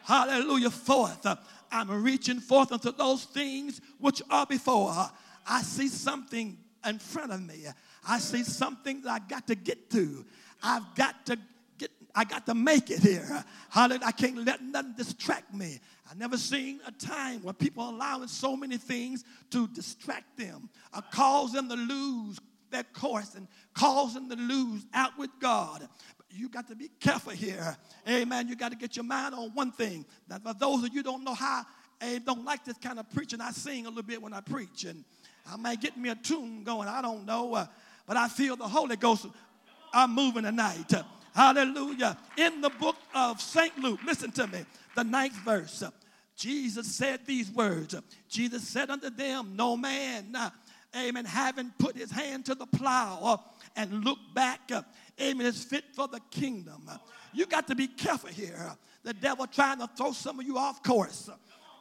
Hallelujah, forth. I'm reaching forth unto those things which are before. I see something in front of me. I see something that I got to get to. I've got to get, I got to make it here. Hallelujah. I can't let nothing distract me. I never seen a time where people are allowing so many things to distract them, uh, cause them to lose their course and cause them to lose out with God. But you got to be careful here. Amen. You got to get your mind on one thing. Now, for those of you don't know how, and don't like this kind of preaching, I sing a little bit when I preach, and I might get me a tune going. I don't know, uh, but I feel the Holy Ghost. I'm moving tonight. Hallelujah. In the book of St. Luke, listen to me, the ninth verse. Jesus said these words. Jesus said unto them, No man, uh, amen, having put his hand to the plow uh, and looked back, uh, amen, is fit for the kingdom. You got to be careful here. The devil trying to throw some of you off course.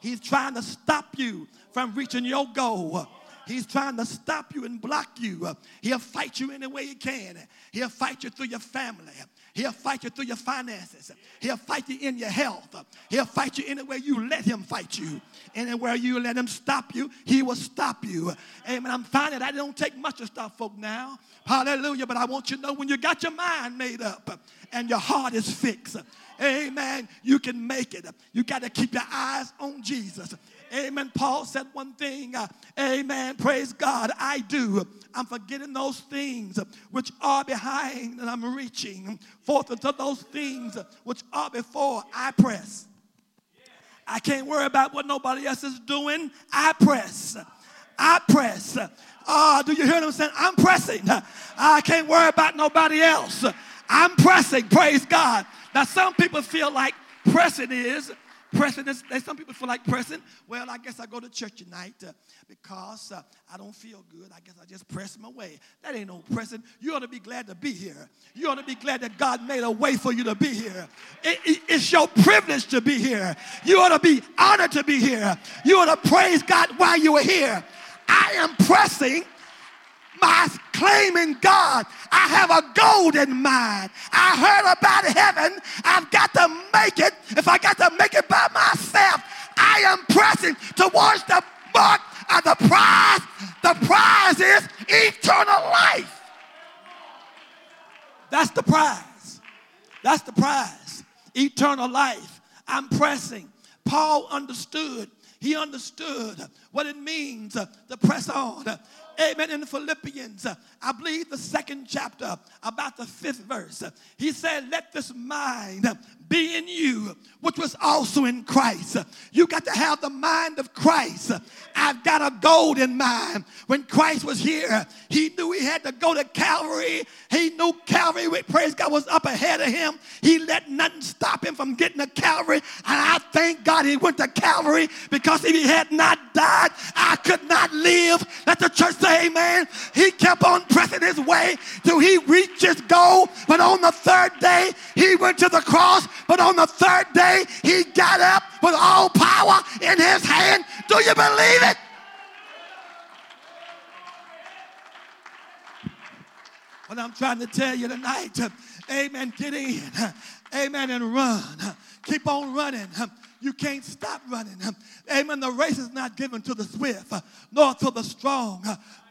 He's trying to stop you from reaching your goal. He's trying to stop you and block you. He'll fight you any way he can. He'll fight you through your family. He'll fight you through your finances. He'll fight you in your health. He'll fight you anywhere you let him fight you. Anywhere you let him stop you, he will stop you. Amen. I'm finding that it don't take much to stop folk now. Hallelujah. But I want you to know when you got your mind made up and your heart is fixed, amen, you can make it. You got to keep your eyes on Jesus. Amen. Paul said one thing. Uh, amen. Praise God. I do. I'm forgetting those things which are behind and I'm reaching forth unto those things which are before I press. I can't worry about what nobody else is doing. I press. I press. Ah, uh, do you hear what I'm saying? I'm pressing. I can't worry about nobody else. I'm pressing. Praise God. Now, some people feel like pressing is Pressing, some people feel like pressing. Well, I guess I go to church tonight uh, because uh, I don't feel good. I guess I just press my way. That ain't no pressing. You ought to be glad to be here. You ought to be glad that God made a way for you to be here. It, it, it's your privilege to be here. You ought to be honored to be here. You ought to praise God while you are here. I am pressing my claiming God. I have a gold in mind. I heard about heaven. I've got to make it. If I got to make it by myself, I am pressing towards the mark of the prize. The prize is eternal life. That's the prize. That's the prize. Eternal life. I'm pressing. Paul understood. He understood what it means uh, to press on. Amen. In Philippians, I believe the second chapter, about the fifth verse, he said, Let this mind be in you, which was also in Christ. You got to have the mind of Christ. I've got a golden mind. When Christ was here, he knew he had to go to Calvary. He knew Calvary, praise God, was up ahead of him. He let nothing stop him from getting to Calvary. And I thank God he went to Calvary because if he had not died, I could not live. Let the church amen. He kept on pressing his way till he reached his goal. But on the third day, he went to the cross but on the third day, he got up with all power in his hand. Do you believe it? What I'm trying to tell you tonight, amen, get in, amen, and run. Keep on running. You can't stop running. Amen. The race is not given to the swift nor to the strong,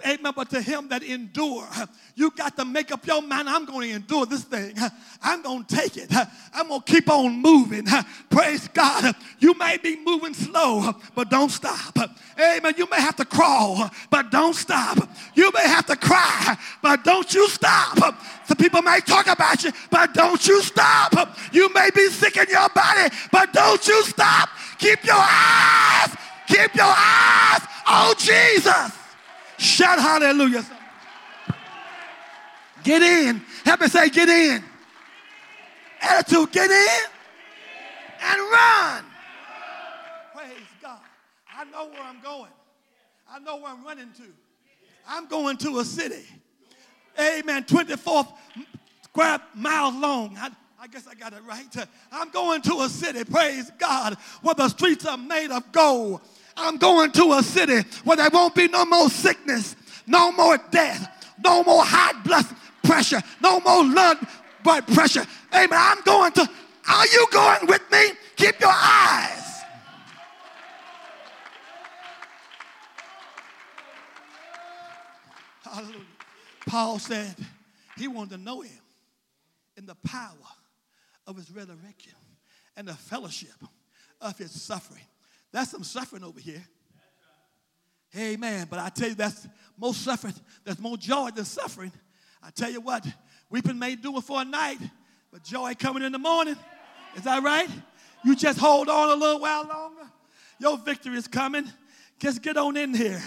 Amen. But to him that endure, you got to make up your mind. I'm going to endure this thing. I'm going to take it. I'm going to keep on moving. Praise God. You may be moving slow, but don't stop. Amen. You may have to crawl, but don't stop. You may have to cry, but don't you stop. Some people may talk about you, but don't you stop. You may be sick in your body, but don't you stop. Keep your eyes, keep your eyes on Jesus. Shout hallelujah. Get in. Help me say, get in. Attitude, get in and run. Praise God. I know where I'm going. I know where I'm running to. I'm going to a city. Amen. 24 square miles long. I, I guess I got it right. I'm going to a city, praise God, where the streets are made of gold I'm going to a city where there won't be no more sickness, no more death, no more high blood pressure, no more blood pressure. Amen. I'm going to. Are you going with me? Keep your eyes. Hallelujah. Paul said he wanted to know him in the power of his resurrection and the fellowship of his suffering. That's some suffering over here. Amen. But I tell you, that's more suffering, there's more joy than suffering. I tell you what, weeping may do it for a night, but joy coming in the morning. Is that right? You just hold on a little while longer. Your victory is coming. Just get on in here.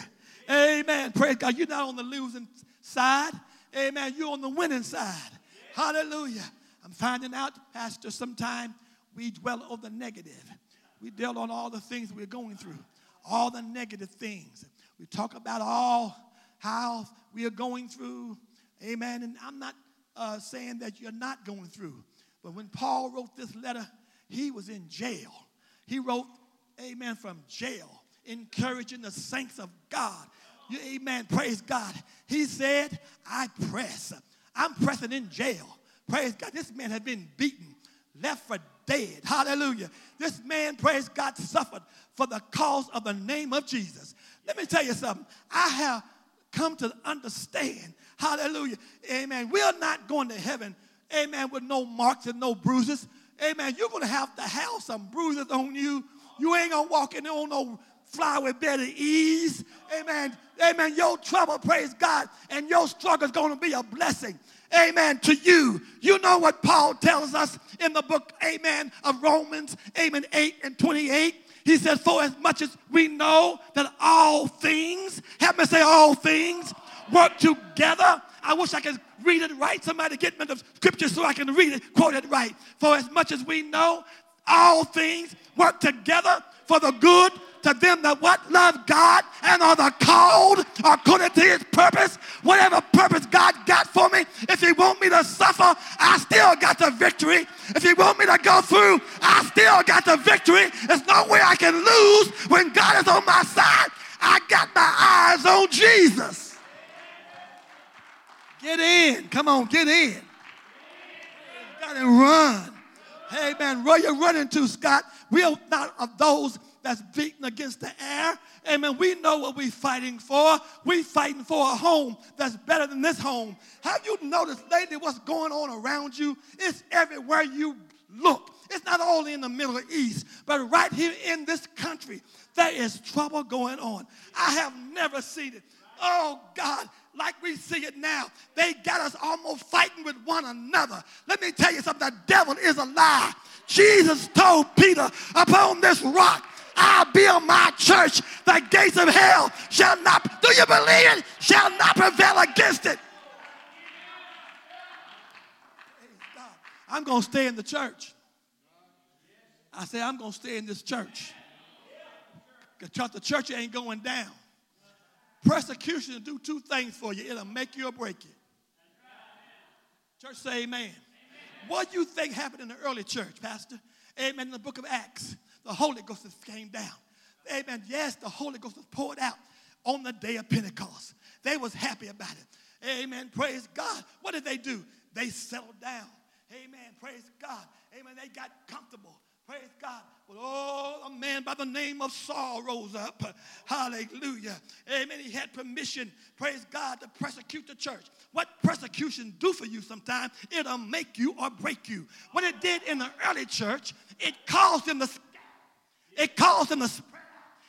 Amen. Praise God. You're not on the losing side. Amen. You're on the winning side. Hallelujah. I'm finding out, Pastor, sometimes we dwell on the negative. We dealt on all the things we're going through, all the negative things. We talk about all how we are going through. Amen. And I'm not uh, saying that you're not going through. But when Paul wrote this letter, he was in jail. He wrote, Amen, from jail, encouraging the saints of God. You, amen. Praise God. He said, I press. I'm pressing in jail. Praise God. This man had been beaten, left for dead. Hallelujah. This man, praise God, suffered for the cause of the name of Jesus. Let me tell you something. I have come to understand, hallelujah, amen. We are not going to heaven, amen, with no marks and no bruises. Amen. You're going to have to have some bruises on you. You ain't going to walk in on no flower bed better ease. Amen. Amen. Your trouble, praise God, and your struggle is going to be a blessing. Amen. To you. You know what Paul tells us in the book, Amen, of Romans, Amen, 8 and 28. He says, For as much as we know that all things, have me say all things, work together. I wish I could read it right. Somebody get me the scripture so I can read it, quote it right. For as much as we know, all things work together for the good to them that what love God and are the called according to his purpose. Whatever purpose God got for me, if he want me to suffer, I still got the victory. If he want me to go through, I still got the victory. There's no way I can lose when God is on my side. I got my eyes on Jesus. Get in. Come on, get in. Got to run. Hey, man, where you running to, Scott? We are not of those that's beating against the air. Amen. We know what we're fighting for. We're fighting for a home that's better than this home. Have you noticed lately what's going on around you? It's everywhere you look. It's not only in the Middle East, but right here in this country, there is trouble going on. I have never seen it. Oh God, like we see it now. They got us almost fighting with one another. Let me tell you something the devil is a lie. Jesus told Peter, Upon this rock, I'll build my church. The gates of hell shall not, do you believe it? Shall not prevail against it. I'm going to stay in the church. I say, I'm going to stay in this church. Because the church ain't going down. Persecution will do two things for you it'll make you or break you. Church, say amen. amen. What do you think happened in the early church, Pastor? Amen. In the book of Acts, the Holy Ghost came down. Amen. Yes, the Holy Ghost was poured out on the day of Pentecost. They was happy about it. Amen. Praise God. What did they do? They settled down. Amen. Praise God. Amen. They got comfortable. Praise God. But oh, a man by the name of Saul rose up. Hallelujah. Amen. He had permission, praise God, to persecute the church. What persecution do for you sometimes, it'll make you or break you. What it did in the early church, it caused them to it caused them to spread.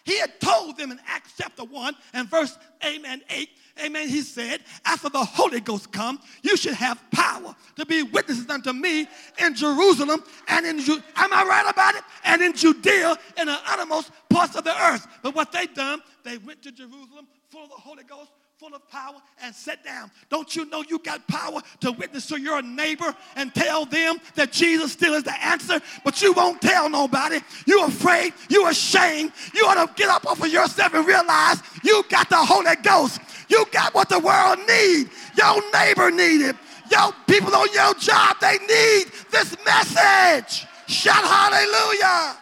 He had told them in Acts chapter 1 and verse amen 8 amen, he said, after the Holy Ghost come, you should have power to be witnesses unto me in Jerusalem and in, Ju- am I right about it? And in Judea and the uttermost parts of the earth. But what they done, they went to Jerusalem full of the Holy Ghost, full of power and sit down. Don't you know you got power to witness to your neighbor and tell them that Jesus still is the answer, but you won't tell nobody. You're afraid, you're ashamed. You ought to get up off of yourself and realize you got the Holy Ghost. You got what the world need. Your neighbor need it. Your people on your job, they need this message. Shout hallelujah.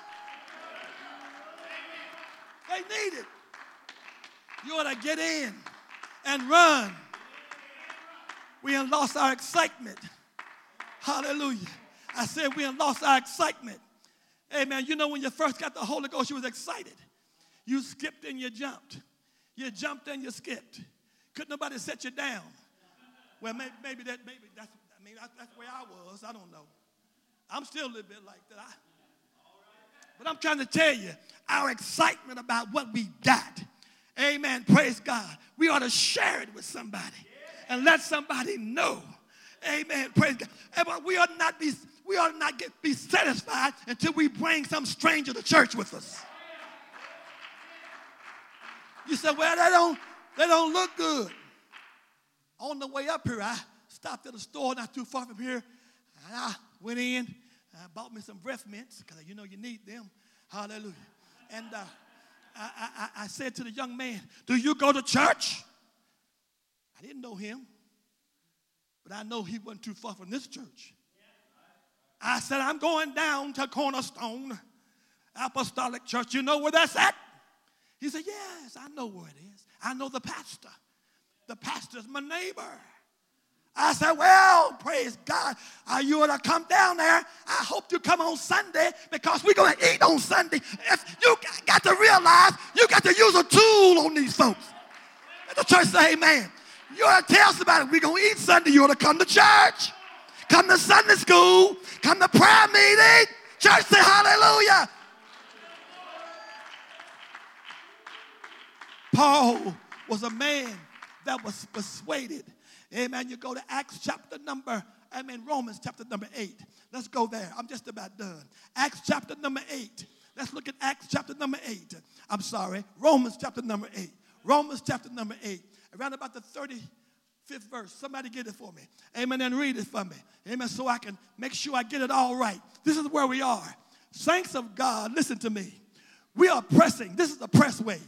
They need it. You ought to get in and run. We have lost our excitement. Hallelujah. I said we have lost our excitement. Amen. You know, when you first got the Holy Ghost, you was excited. You skipped and you jumped. You jumped and you skipped. Couldn't nobody set you down. Well, maybe, maybe that, maybe that's, I mean, that's, that's where I was. I don't know. I'm still a little bit like that. I, but I'm trying to tell you, our excitement about what we got. Amen. Praise God. We ought to share it with somebody and let somebody know. Amen. Praise God. But we ought not be we ought not get be satisfied until we bring some stranger to church with us. You said, well, they don't, they don't look good. On the way up here, I stopped at a store not too far from here, and I went in, I bought me some breath mints, because you know you need them. Hallelujah. And uh, I, I, I said to the young man, Do you go to church? I didn't know him, but I know he wasn't too far from this church. I said, I'm going down to Cornerstone Apostolic Church. You know where that's at? He said, Yes, I know where it is. I know the pastor. The pastor's my neighbor. I said, Well, praise God. Are you going to come down there? I hope you come on Sunday because we're going to eat on Sunday. If you got to realize you got to use a tool on these folks. Let the church say, Amen. You ought to tell somebody we're going to eat Sunday. You ought to come to church, come to Sunday school, come to prayer meeting. Church say, Hallelujah. Paul was a man that was persuaded. Amen. You go to Acts chapter number, I mean Romans chapter number 8. Let's go there. I'm just about done. Acts chapter number 8. Let's look at Acts chapter number 8. I'm sorry, Romans chapter number 8. Romans chapter number 8. Around about the 35th verse. Somebody get it for me. Amen. And read it for me. Amen. So I can make sure I get it all right. This is where we are. Saints of God, listen to me. We are pressing. This is the press way.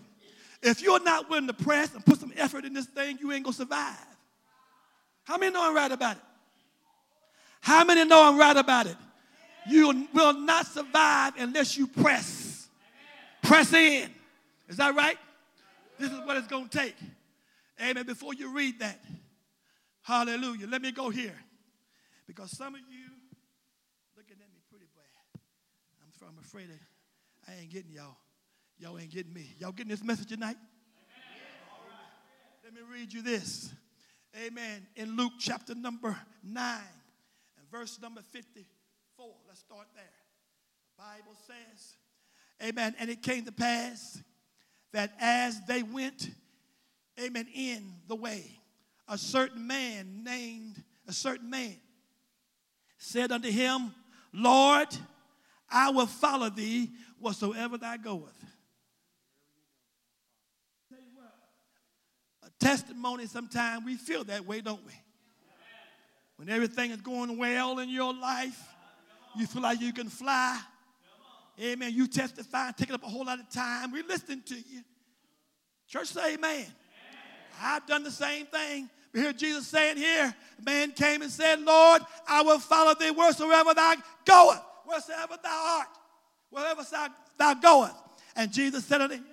If you're not willing to press and put some effort in this thing, you ain't gonna survive. How many know I'm right about it? How many know I'm right about it? You will not survive unless you press. Press in. Is that right? This is what it's gonna take. Amen. Before you read that, hallelujah. Let me go here. Because some of you looking at me pretty bad. I'm, I'm afraid I ain't getting y'all. Y'all ain't getting me. Y'all getting this message tonight? Let me read you this. Amen. In Luke chapter number 9 and verse number 54. Let's start there. The Bible says, Amen. And it came to pass that as they went, Amen, in the way, a certain man named, a certain man said unto him, Lord, I will follow thee whatsoever thou goest. Testimony, sometimes we feel that way, don't we? When everything is going well in your life, you feel like you can fly. Amen. You testify, taking up a whole lot of time. We're listening to you. Church say amen. amen. I've done the same thing. We hear Jesus saying here, a man came and said, Lord, I will follow thee wheresoever thou goest, wheresoever thou art, wherever thou goest. And Jesus said unto him,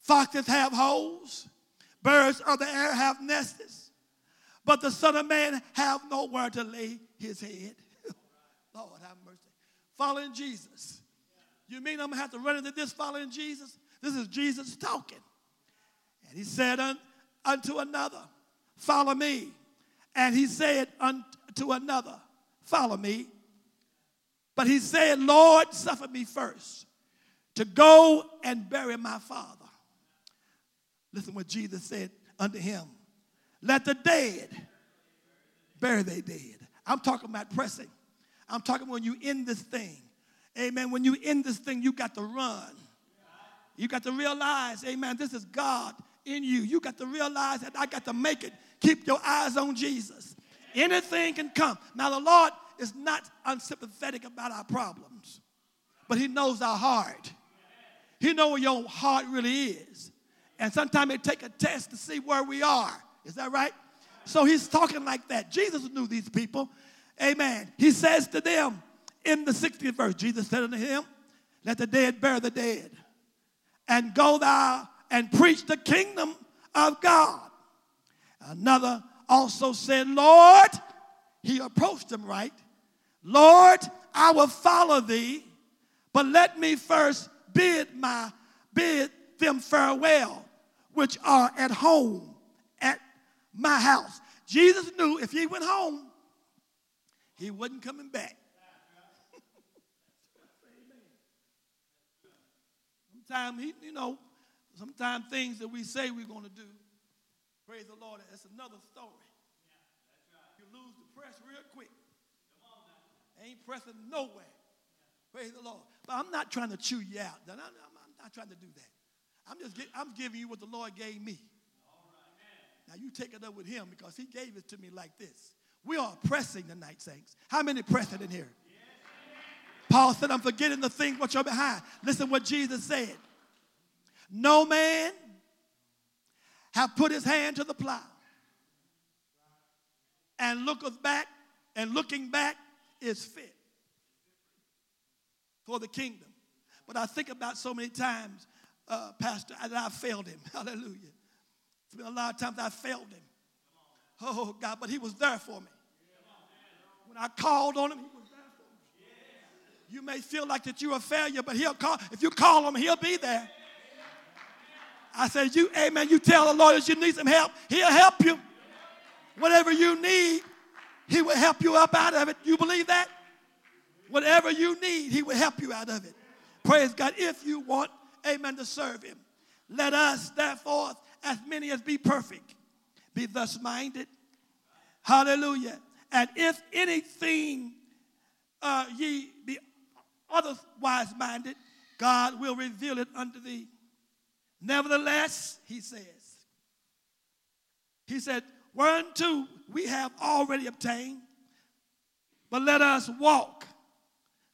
Foxes have holes, Birds of the air have nests, but the Son of Man have nowhere to lay his head. Lord have mercy. Following Jesus. You mean I'm going to have to run into this following Jesus? This is Jesus talking. And he said unto another, Follow me. And he said unto another, Follow me. But he said, Lord, suffer me first to go and bury my father. Listen what Jesus said unto him. Let the dead bury their dead. I'm talking about pressing. I'm talking when you end this thing. Amen. When you end this thing, you got to run. You got to realize, amen, this is God in you. You got to realize that I got to make it. Keep your eyes on Jesus. Anything can come. Now, the Lord is not unsympathetic about our problems, but He knows our heart. He knows where your heart really is. And sometimes it take a test to see where we are. Is that right? So he's talking like that. Jesus knew these people. Amen. He says to them in the 60th verse, Jesus said unto him, Let the dead bury the dead, and go thou and preach the kingdom of God. Another also said, Lord, he approached him right. Lord, I will follow thee, but let me first bid my bid them farewell which are at home at my house. Jesus knew if he went home, he wasn't coming back. sometimes, he, you know, sometimes things that we say we're going to do, praise the Lord, that's another story. You lose the press real quick. Ain't pressing nowhere. Praise the Lord. But I'm not trying to chew you out. I'm not trying to do that. I'm just I'm giving you what the Lord gave me. Now you take it up with him because he gave it to me like this. We are pressing tonight, saints. How many pressing in here? Paul said, I'm forgetting the things which are behind. Listen what Jesus said. No man have put his hand to the plow and looketh back, and looking back is fit for the kingdom. But I think about so many times, uh, Pastor, that I failed him. Hallelujah. It's been a lot of times I failed him. Oh, God, but he was there for me. When I called on him, he was there for me. You may feel like that you're a failure, but he'll call. If you call him, he'll be there. I said, you, amen, you tell the Lord that you need some help, he'll help you. Whatever you need, he will help you up out of it. You believe that? Whatever you need, he will help you out of it. Praise God. If you want, amen, to serve him. Let us, therefore, as many as be perfect, be thus minded. Hallelujah. And if anything uh, ye be otherwise minded, God will reveal it unto thee. Nevertheless, he says, he said, whereunto we have already obtained, but let us walk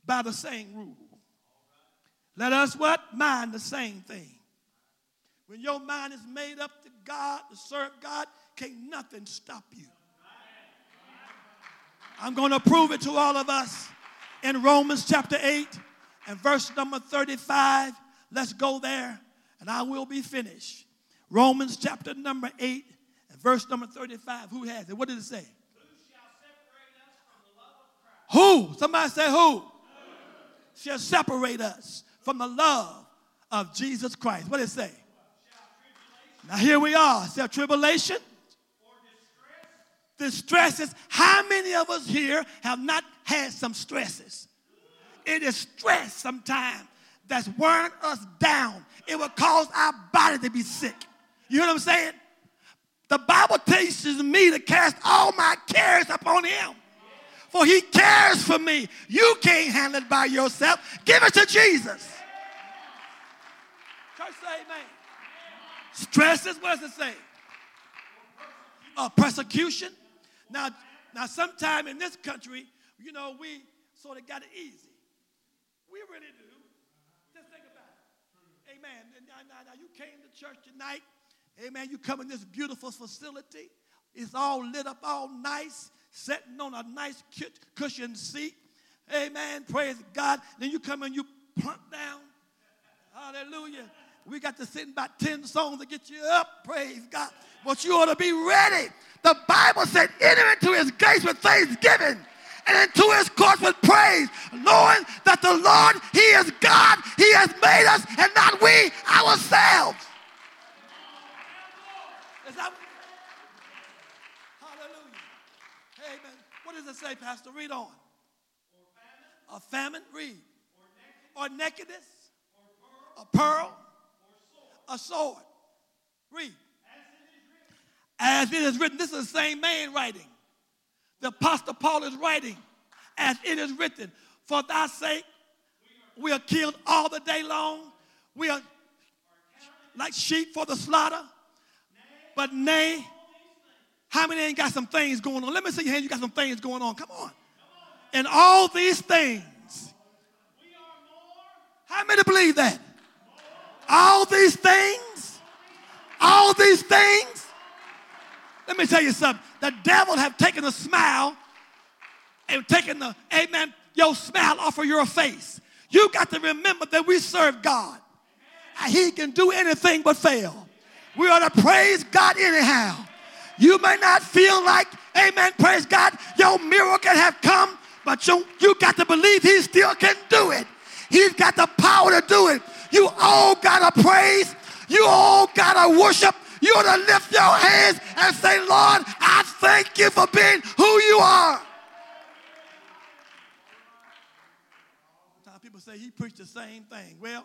by the same rule. Let us what? Mind the same thing. When your mind is made up to God, to serve God, can't nothing stop you. I'm going to prove it to all of us in Romans chapter 8 and verse number 35. Let's go there and I will be finished. Romans chapter number 8 and verse number 35. Who has it? What did it say? Who? Somebody say who? who? Shall separate us from the love of Jesus Christ. What did it say? Now here we are. Self tribulation, the stresses. How many of us here have not had some stresses? It is stress sometimes that's wearing us down. It will cause our body to be sick. You know what I'm saying? The Bible teaches me to cast all my cares upon Him. For He cares for me. You can't handle it by yourself. Give it to Jesus. Church say amen. Stresses, what does it say? Uh, persecution. Now, now, sometime in this country, you know, we sort of got it easy. We really do. Just think about it. Amen. Now, now, now, you came to church tonight. Amen. You come in this beautiful facility. It's all lit up, all nice, sitting on a nice cushion seat. Amen. Praise God. Then you come and you plunk down. Hallelujah. We got to sing about 10 songs to get you up. Praise God. But you ought to be ready. The Bible said, enter into his gates with thanksgiving and into his courts with praise, knowing that the Lord, he is God. He has made us and not we ourselves. Is that, hallelujah. Amen. What does it say, Pastor? Read on. A famine, read. Or nakedness. A pearl a sword. Read. As it is written, this is the same man writing. The Apostle Paul is writing, as it is written, For thy sake we are killed all the day long. We are like sheep for the slaughter. But nay, how many ain't got some things going on? Let me see your hand. You got some things going on. Come on. And all these things. How many believe that? All these things, all these things. Let me tell you something. The devil have taken a smile and taken the, amen, your smile off of your face. You got to remember that we serve God. He can do anything but fail. We ought to praise God anyhow. You may not feel like, amen, praise God, your miracle have come, but you, you got to believe he still can do it. He's got the power to do it. You all got to praise. You all got to worship. You to lift your hands and say, Lord, I thank you for being who you are. Sometimes people say he preached the same thing. Well,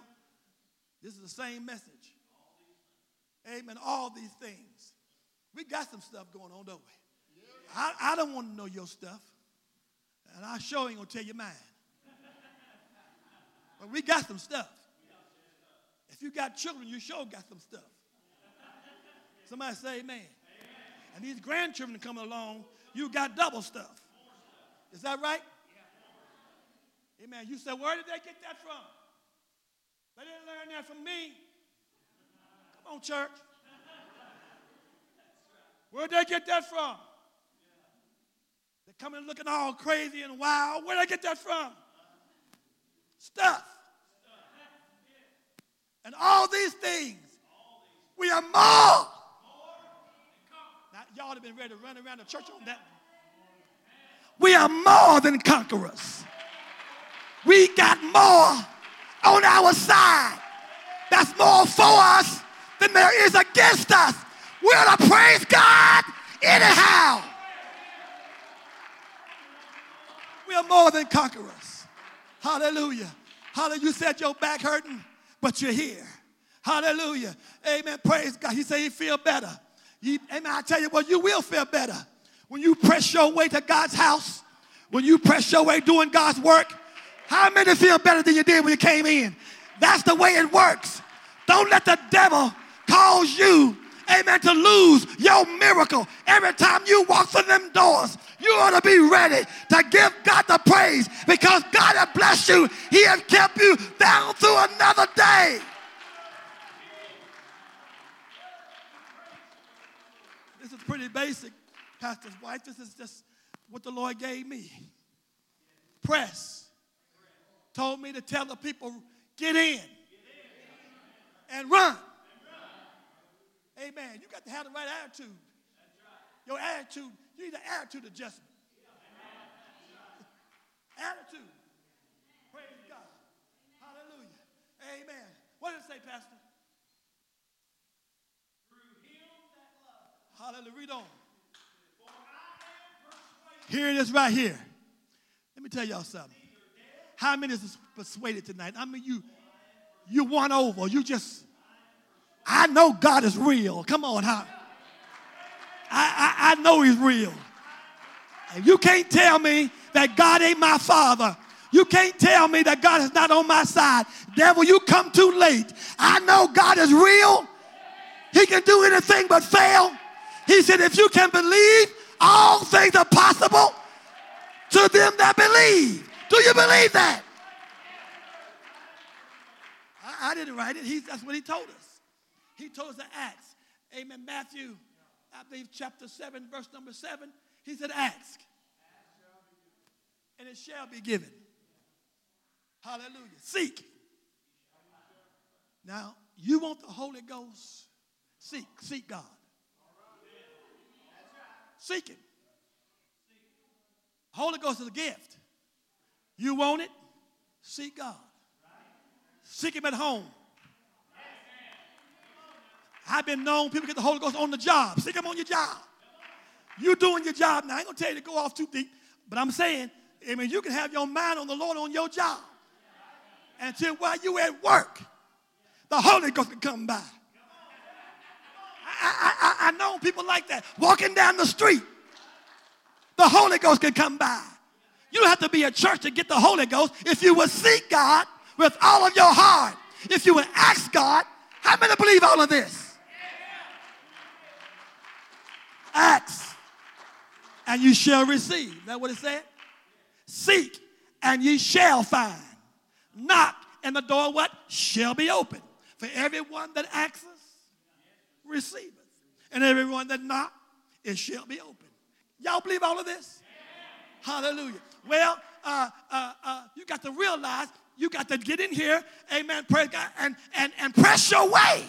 This is the same message. Amen. All these things. We got some stuff going on, don't we? I, I don't want to know your stuff. And I sure ain't to tell you mine. But we got some stuff. If you got children, you sure got some stuff. Somebody say amen. And these grandchildren coming along, you got double stuff. Is that right? Amen. You said, where did they get that from? They didn't learn that from me. Come on, church. Where'd they get that from? They're coming looking all crazy and wild. Where'd they get that from? Stuff. And all these things, we are more. Now, y'all have been ready to run around the church on that We are more than conquerors. We got more on our side. That's more for us than there is against us. We're to praise God anyhow. We are more than conquerors. Hallelujah. Hallelujah. You said your back hurting, but you're here. Hallelujah. Amen. Praise God. He said he feel better. You, amen. I tell you what, you will feel better when you press your way to God's house, when you press your way doing God's work. How many feel better than you did when you came in? That's the way it works. Don't let the devil cause you, amen, to lose your miracle. Every time you walk through them doors, you ought to be ready to give God the praise because God has blessed you. He has kept you down through another day. This is pretty basic, Pastor's wife. This is just what the Lord gave me. Press. Told me to tell the people, get in and run. Amen. You got to have the right attitude. Your attitude, you need an attitude adjustment. attitude. Praise God. Hallelujah. Amen. What did it say, Pastor? Hallelujah. Read on. Here it is right here. Let me tell y'all something. How many is persuaded tonight? I mean, you you won over. You just, I know God is real. Come on, how? I, I, I know He's real. You can't tell me that God ain't my father. You can't tell me that God is not on my side. Devil, you come too late. I know God is real. He can do anything but fail. He said, if you can believe, all things are possible to them that believe. Do you believe that? I, I didn't write it. He, that's what he told us. He told us to ask. Amen. Matthew, I believe chapter 7, verse number 7. He said, ask. And it shall be given. Hallelujah. Seek. Now, you want the Holy Ghost? Seek. Seek God. Seek Him. Holy Ghost is a gift. You want it? Seek God. Seek Him at home. I've been known people get the Holy Ghost on the job. Seek Him on your job. You're doing your job now. I ain't gonna tell you to go off too deep, but I'm saying, I mean, you can have your mind on the Lord on your job. Until while you at work, the Holy Ghost can come by. I, I, I know people like that. Walking down the street, the Holy Ghost can come by. You don't have to be a church to get the Holy Ghost. If you will seek God with all of your heart, if you will ask God, how many believe all of this? Ask, and you shall receive. Is that what it said? Seek, and ye shall find. Knock, and the door what? Shall be open. For everyone that asks, receiveth. And everyone that knock, it shall be open. Y'all believe all of this? Hallelujah. Well, uh, uh, uh, you got to realize you got to get in here, amen, praise God, and, and, and press your way.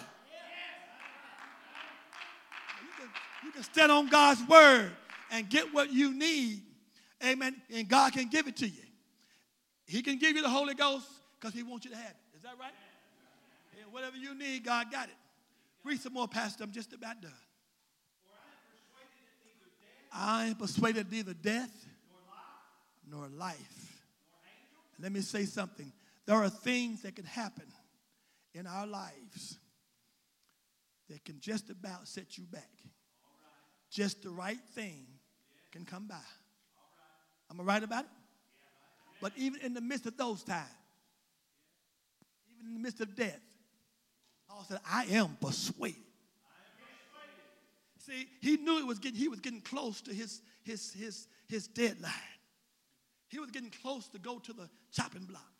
You can, stand on God's word and get what you need, amen, and God can give it to you. He can give you the Holy Ghost because He wants you to have it. Is that right? And whatever you need, God got it. Read some more, Pastor. I'm just about done. I am persuaded neither death nor life. Let me say something. There are things that can happen in our lives that can just about set you back. Just the right thing can come by. Am I right about it? But even in the midst of those times, even in the midst of death, Paul said, I am persuaded. See, he knew it was getting, he was getting close to his, his, his, his deadline. He was getting close to go to the chopping block.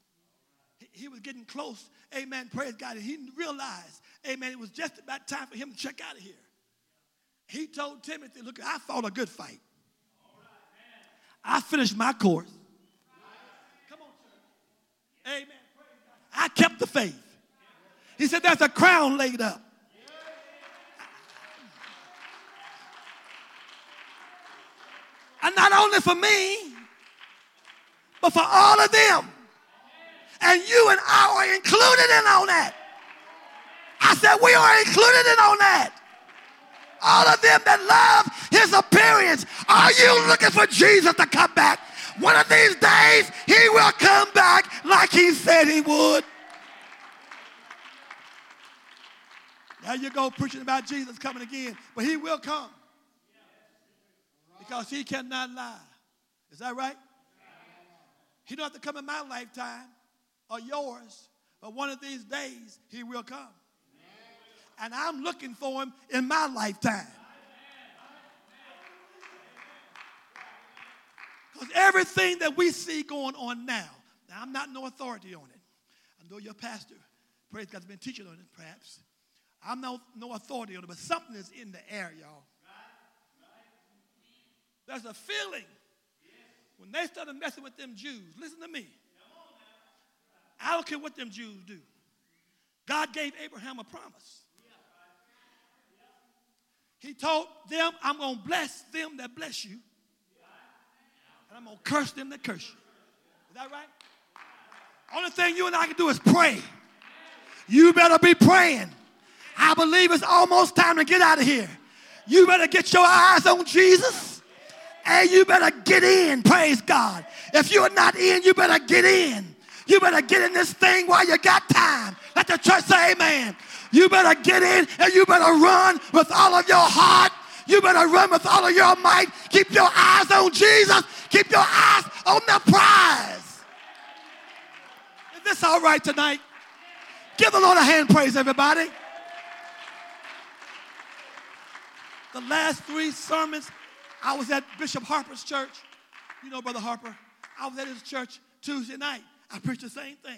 He, he was getting close, amen, praise God. And he realized, amen, it was just about time for him to check out of here. He told Timothy, look, I fought a good fight. I finished my course. Come on, church. Amen. I kept the faith. He said, there's a crown laid up. And not only for me, but for all of them. And you and I are included in on that. I said, we are included in on that. All of them that love his appearance. Are you looking for Jesus to come back? One of these days, he will come back like he said he would. There you go, preaching about Jesus coming again. But he will come. Because he cannot lie. Is that right? He don't have to come in my lifetime or yours, but one of these days he will come. And I'm looking for him in my lifetime. Because everything that we see going on now, now I'm not no authority on it. I know your pastor, praise God, has been teaching on it perhaps. I'm no, no authority on it, but something is in the air, y'all. There's a feeling when they started messing with them Jews. Listen to me. I don't care what them Jews do. God gave Abraham a promise. He told them, I'm going to bless them that bless you, and I'm going to curse them that curse you. Is that right? Only thing you and I can do is pray. You better be praying. I believe it's almost time to get out of here. You better get your eyes on Jesus. And you better get in, praise God. If you're not in, you better get in. You better get in this thing while you got time. Let the church say amen. You better get in and you better run with all of your heart. You better run with all of your might. Keep your eyes on Jesus. Keep your eyes on the prize. Is this all right tonight? Give the Lord a hand praise, everybody. The last three sermons, I was at Bishop Harper's church. You know, Brother Harper. I was at his church Tuesday night. I preached the same thing.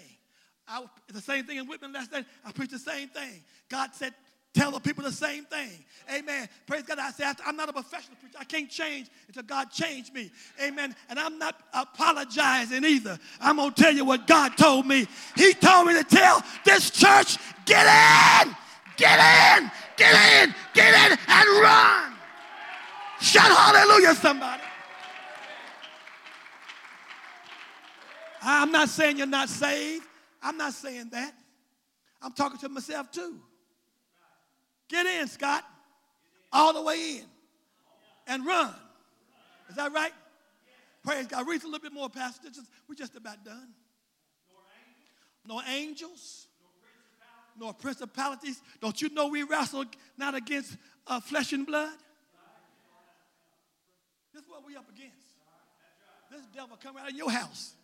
I, the same thing in Whitman last night. I preached the same thing. God said, tell the people the same thing. Amen. Praise God. I said, I'm not a professional preacher. I can't change until God changed me. Amen. And I'm not apologizing either. I'm going to tell you what God told me. He told me to tell this church, get in, get in, get in, get in, and run. Shout hallelujah, somebody. I'm not saying you're not saved. I'm not saying that. I'm talking to myself too. Get in, Scott. All the way in. And run. Is that right? Praise God. Read a little bit more, Pastor. We're just about done. No angels. Nor principalities. Don't you know we wrestle not against uh, flesh and blood? This is what we up against. This devil coming out of your house.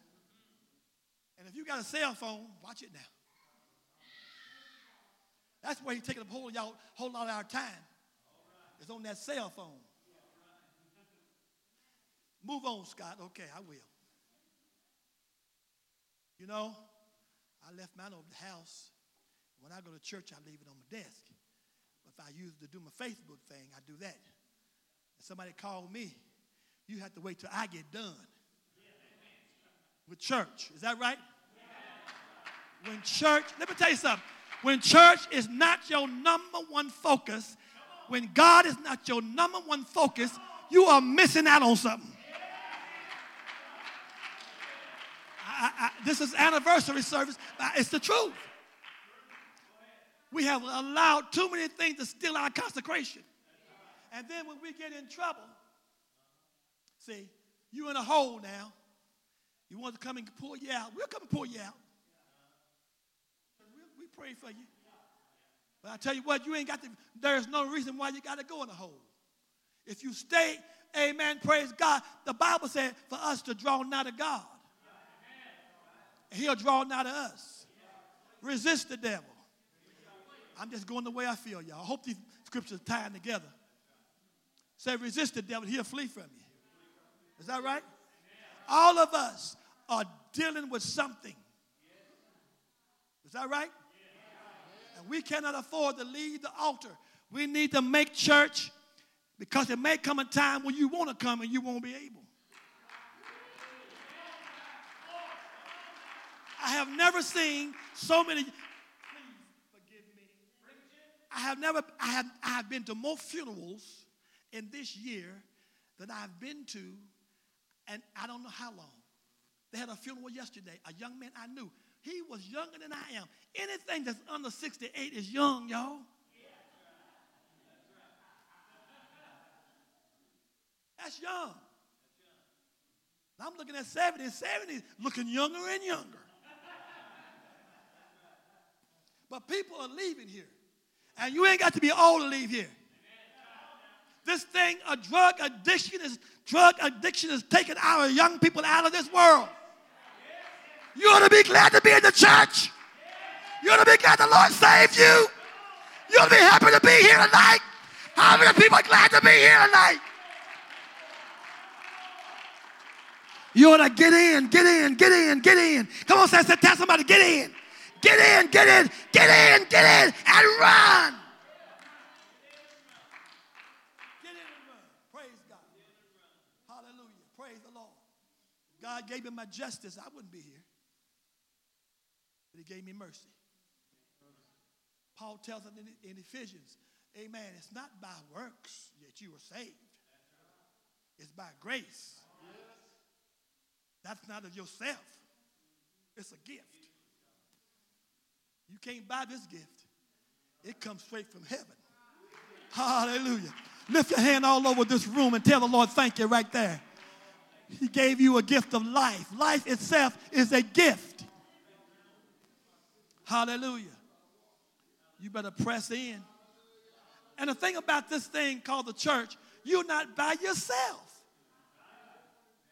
And if you got a cell phone, watch it now. That's where he's taking a whole, y'all, whole lot of our time. It's on that cell phone. Move on, Scott. Okay, I will. You know, I left mine over the house. When I go to church, I leave it on my desk. But if I use it to do my Facebook thing, I do that. And somebody called me, you have to wait till I get done with church. Is that right? When church, let me tell you something. When church is not your number one focus, when God is not your number one focus, you are missing out on something. I, I, this is anniversary service. It's the truth. We have allowed too many things to steal our consecration. And then when we get in trouble, see, you in a hole now. You want to come and pull you out. We'll come and pull you out. Pray for you. But I tell you what, you ain't got to, there's no reason why you got to go in a hole. If you stay, amen, praise God, the Bible said for us to draw nigh to God. He'll draw nigh to us. Resist the devil. I'm just going the way I feel, y'all. I hope these scriptures are tying together. Say, resist the devil, he'll flee from you. Is that right? All of us are dealing with something. Is that right? And we cannot afford to leave the altar. We need to make church because it may come a time when you want to come and you won't be able. I have never seen so many. I have never. I have. I have been to more funerals in this year than I've been to, and I don't know how long. They had a funeral yesterday. A young man I knew. He was younger than I am. Anything that's under 68 is young, y'all. That's young. I'm looking at 70, 70 looking younger and younger. But people are leaving here. And you ain't got to be old to leave here. This thing, a drug addiction is drug addiction is taking our young people out of this world. You ought to be glad to be in the church. You ought to be glad the Lord saved you. You ought to be happy to be here tonight. How many people are glad to be here tonight? You ought to get in, get in, get in, get in. Come on, say, tell somebody, get in. Get in, get in, get in, get in, and run. Get in and run. Praise God. Hallelujah. Praise the Lord. God gave me my justice, I wouldn't be here. He gave me mercy. Paul tells us in, Ephesians, Amen. It's not by works that you were saved. It's by grace. That's not of yourself. It's a gift. You can't buy this gift. It comes straight from heaven. Hallelujah. Lift your hand all over this room and tell the Lord, thank you right there. He gave you a gift of life. Life itself is a gift. Hallelujah. You better press in. And the thing about this thing called the church, you're not by yourself.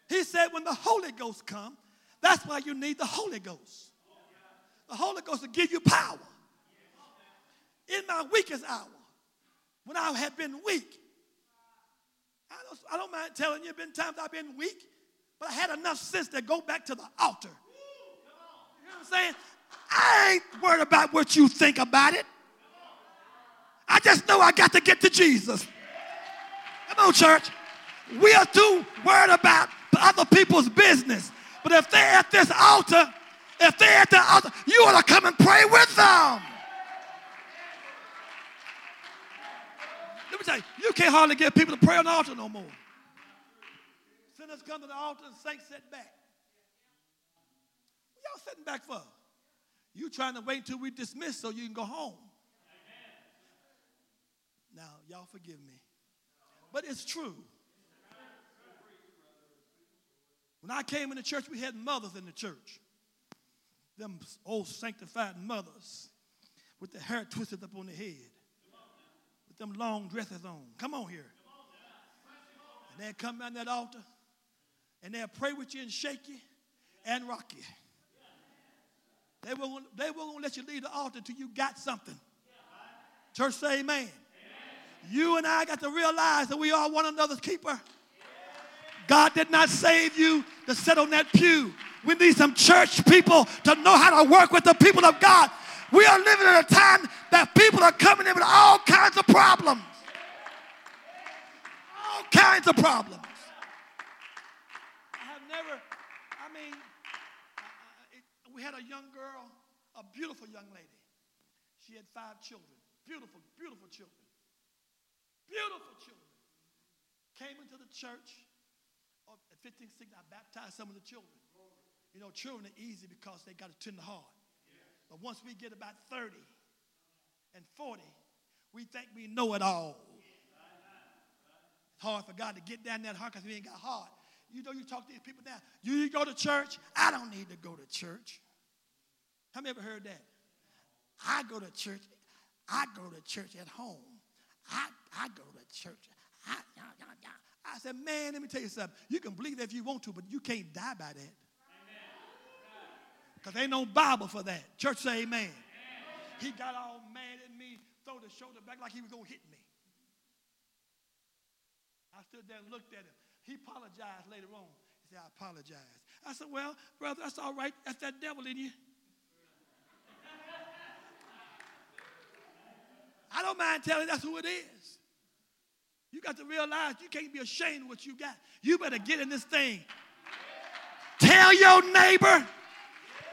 He said, when the Holy Ghost come, that's why you need the Holy Ghost. The Holy Ghost will give you power. In my weakest hour, when I had been weak, I don't, I don't mind telling you, there been times I've been weak, but I had enough sense to go back to the altar. You know what I'm saying? I ain't worried about what you think about it. I just know I got to get to Jesus. Come on, church. We are too worried about other people's business. But if they're at this altar, if they're at the altar, you ought to come and pray with them. Let me tell you, you can't hardly get people to pray on the altar no more. Sinners come to the altar and saints sit back. What y'all sitting back for? You trying to wait until we dismiss so you can go home. Now, y'all forgive me. But it's true. When I came in the church, we had mothers in the church. Them old sanctified mothers with their hair twisted up on their head, with them long dresses on. Come on here. And they'd come down that altar and they'd pray with you and shake you and rock you. They won't, they won't let you leave the altar until you got something. Church say amen. amen. You and I got to realize that we are one another's keeper. God did not save you to sit on that pew. We need some church people to know how to work with the people of God. We are living in a time that people are coming in with all kinds of problems. All kinds of problems. I have never, I mean, it, we had a young girl, a beautiful young lady. She had five children. Beautiful, beautiful children. Beautiful children. Came into the church oh, at 15, 16, I baptized some of the children. You know, children are easy because they got a tender heart. But once we get about 30 and 40, we think we know it all. It's hard for God to get down that heart because we ain't got heart. You know, you talk to these people now. You go to church? I don't need to go to church. Have you ever heard that? I go to church. I go to church at home. I, I go to church. I, I said, man, let me tell you something. You can believe that if you want to, but you can't die by that. Because ain't no Bible for that. Church say amen. amen. He got all mad at me, throw the shoulder back like he was going to hit me. I stood there and looked at him. He apologized later on. He said, I apologize. I said, well, brother, that's all right. That's that devil in you. I don't mind telling that's who it is. You got to realize you can't be ashamed of what you got. You better get in this thing. Tell your neighbor,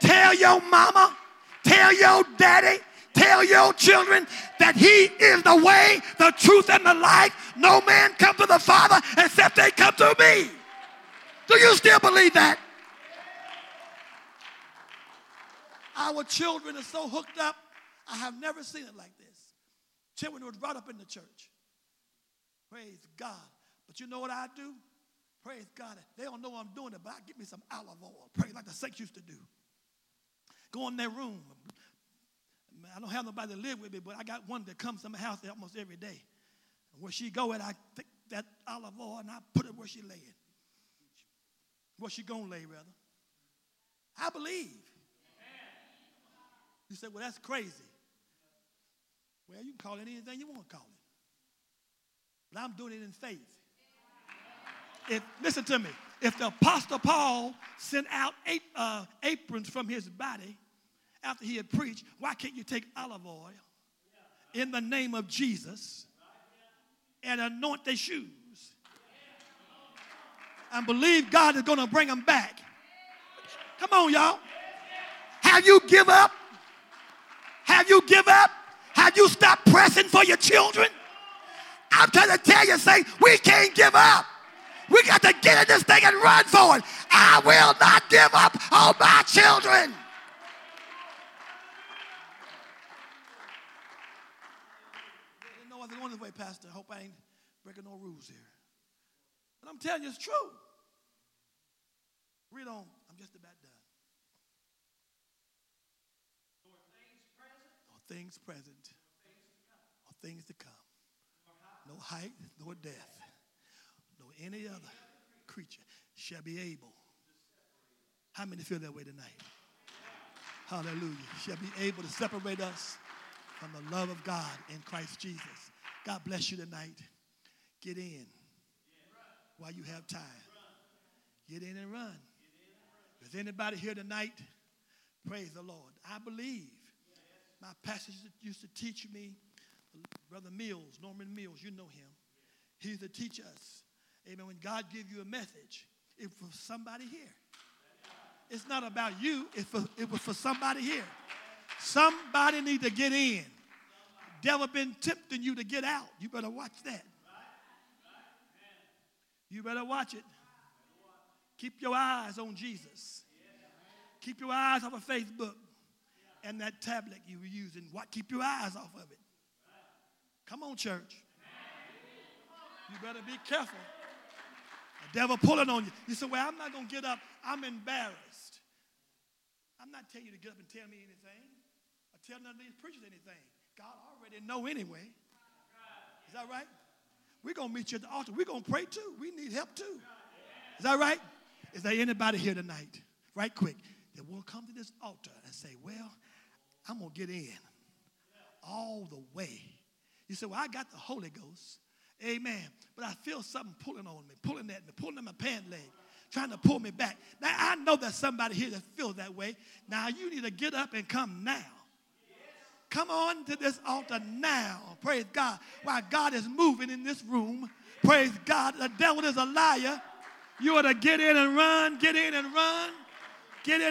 tell your mama, tell your daddy, tell your children that he is the way, the truth, and the life. No man come to the Father except they come to me. Do you still believe that? Our children are so hooked up. I have never seen it like this. Children was brought up in the church. Praise God. But you know what I do? Praise God. They don't know I'm doing it, but I get me some olive oil. Praise like the saints used to do. Go in their room. I don't have nobody to live with me, but I got one that comes to my house almost every day. And Where she go at, I take that olive oil and I put it where she lay. Where she gonna lay, rather. I believe. You say, well, that's crazy. Well, you can call it anything you want to call it. But I'm doing it in faith. If, listen to me. If the Apostle Paul sent out eight, uh, aprons from his body after he had preached, why can't you take olive oil in the name of Jesus and anoint their shoes? And believe God is going to bring them back. Come on, y'all. Have you give up? Have you give up? Have you stopped pressing for your children? I'm trying to tell you, say, we can't give up. We got to get in this thing and run for it. I will not give up on my children. Going this way, Pastor. I hope I ain't breaking no rules here. But I'm telling you, it's true. Read on. I'm just about done. Or things present, or things to come no height, nor depth, nor any other creature shall be able. How many feel that way tonight? Hallelujah. Shall be able to separate us from the love of God in Christ Jesus. God bless you tonight. Get in while you have time. Get in and run. Is anybody here tonight? Praise the Lord. I believe. My pastor used to teach me Brother Mills, Norman Mills, you know him. He used to teach us. Amen. When God gives you a message, it's for somebody here. It's not about you, for, it was for somebody here. Somebody need to get in. Devil been tempting you to get out. You better watch that. You better watch it. Keep your eyes on Jesus. Keep your eyes off of Facebook and that tablet you were using. What? Keep your eyes off of it. Come on, church. You better be careful. The devil pulling on you. You say, Well, I'm not going to get up. I'm embarrassed. I'm not telling you to get up and tell me anything or tell none of these preachers anything. God already know anyway. Is that right? We're going to meet you at the altar. We're going to pray too. We need help too. Is that right? Is there anybody here tonight, right quick, that will come to this altar and say, Well, I'm going to get in all the way you say, Well, I got the Holy Ghost. Amen. But I feel something pulling on me, pulling at me, pulling at my pant leg, trying to pull me back. Now, I know there's somebody here that feels that way. Now, you need to get up and come now. Come on to this altar now. Praise God. While God is moving in this room. Praise God. The devil is a liar. You ought to get in and run, get in and run, get in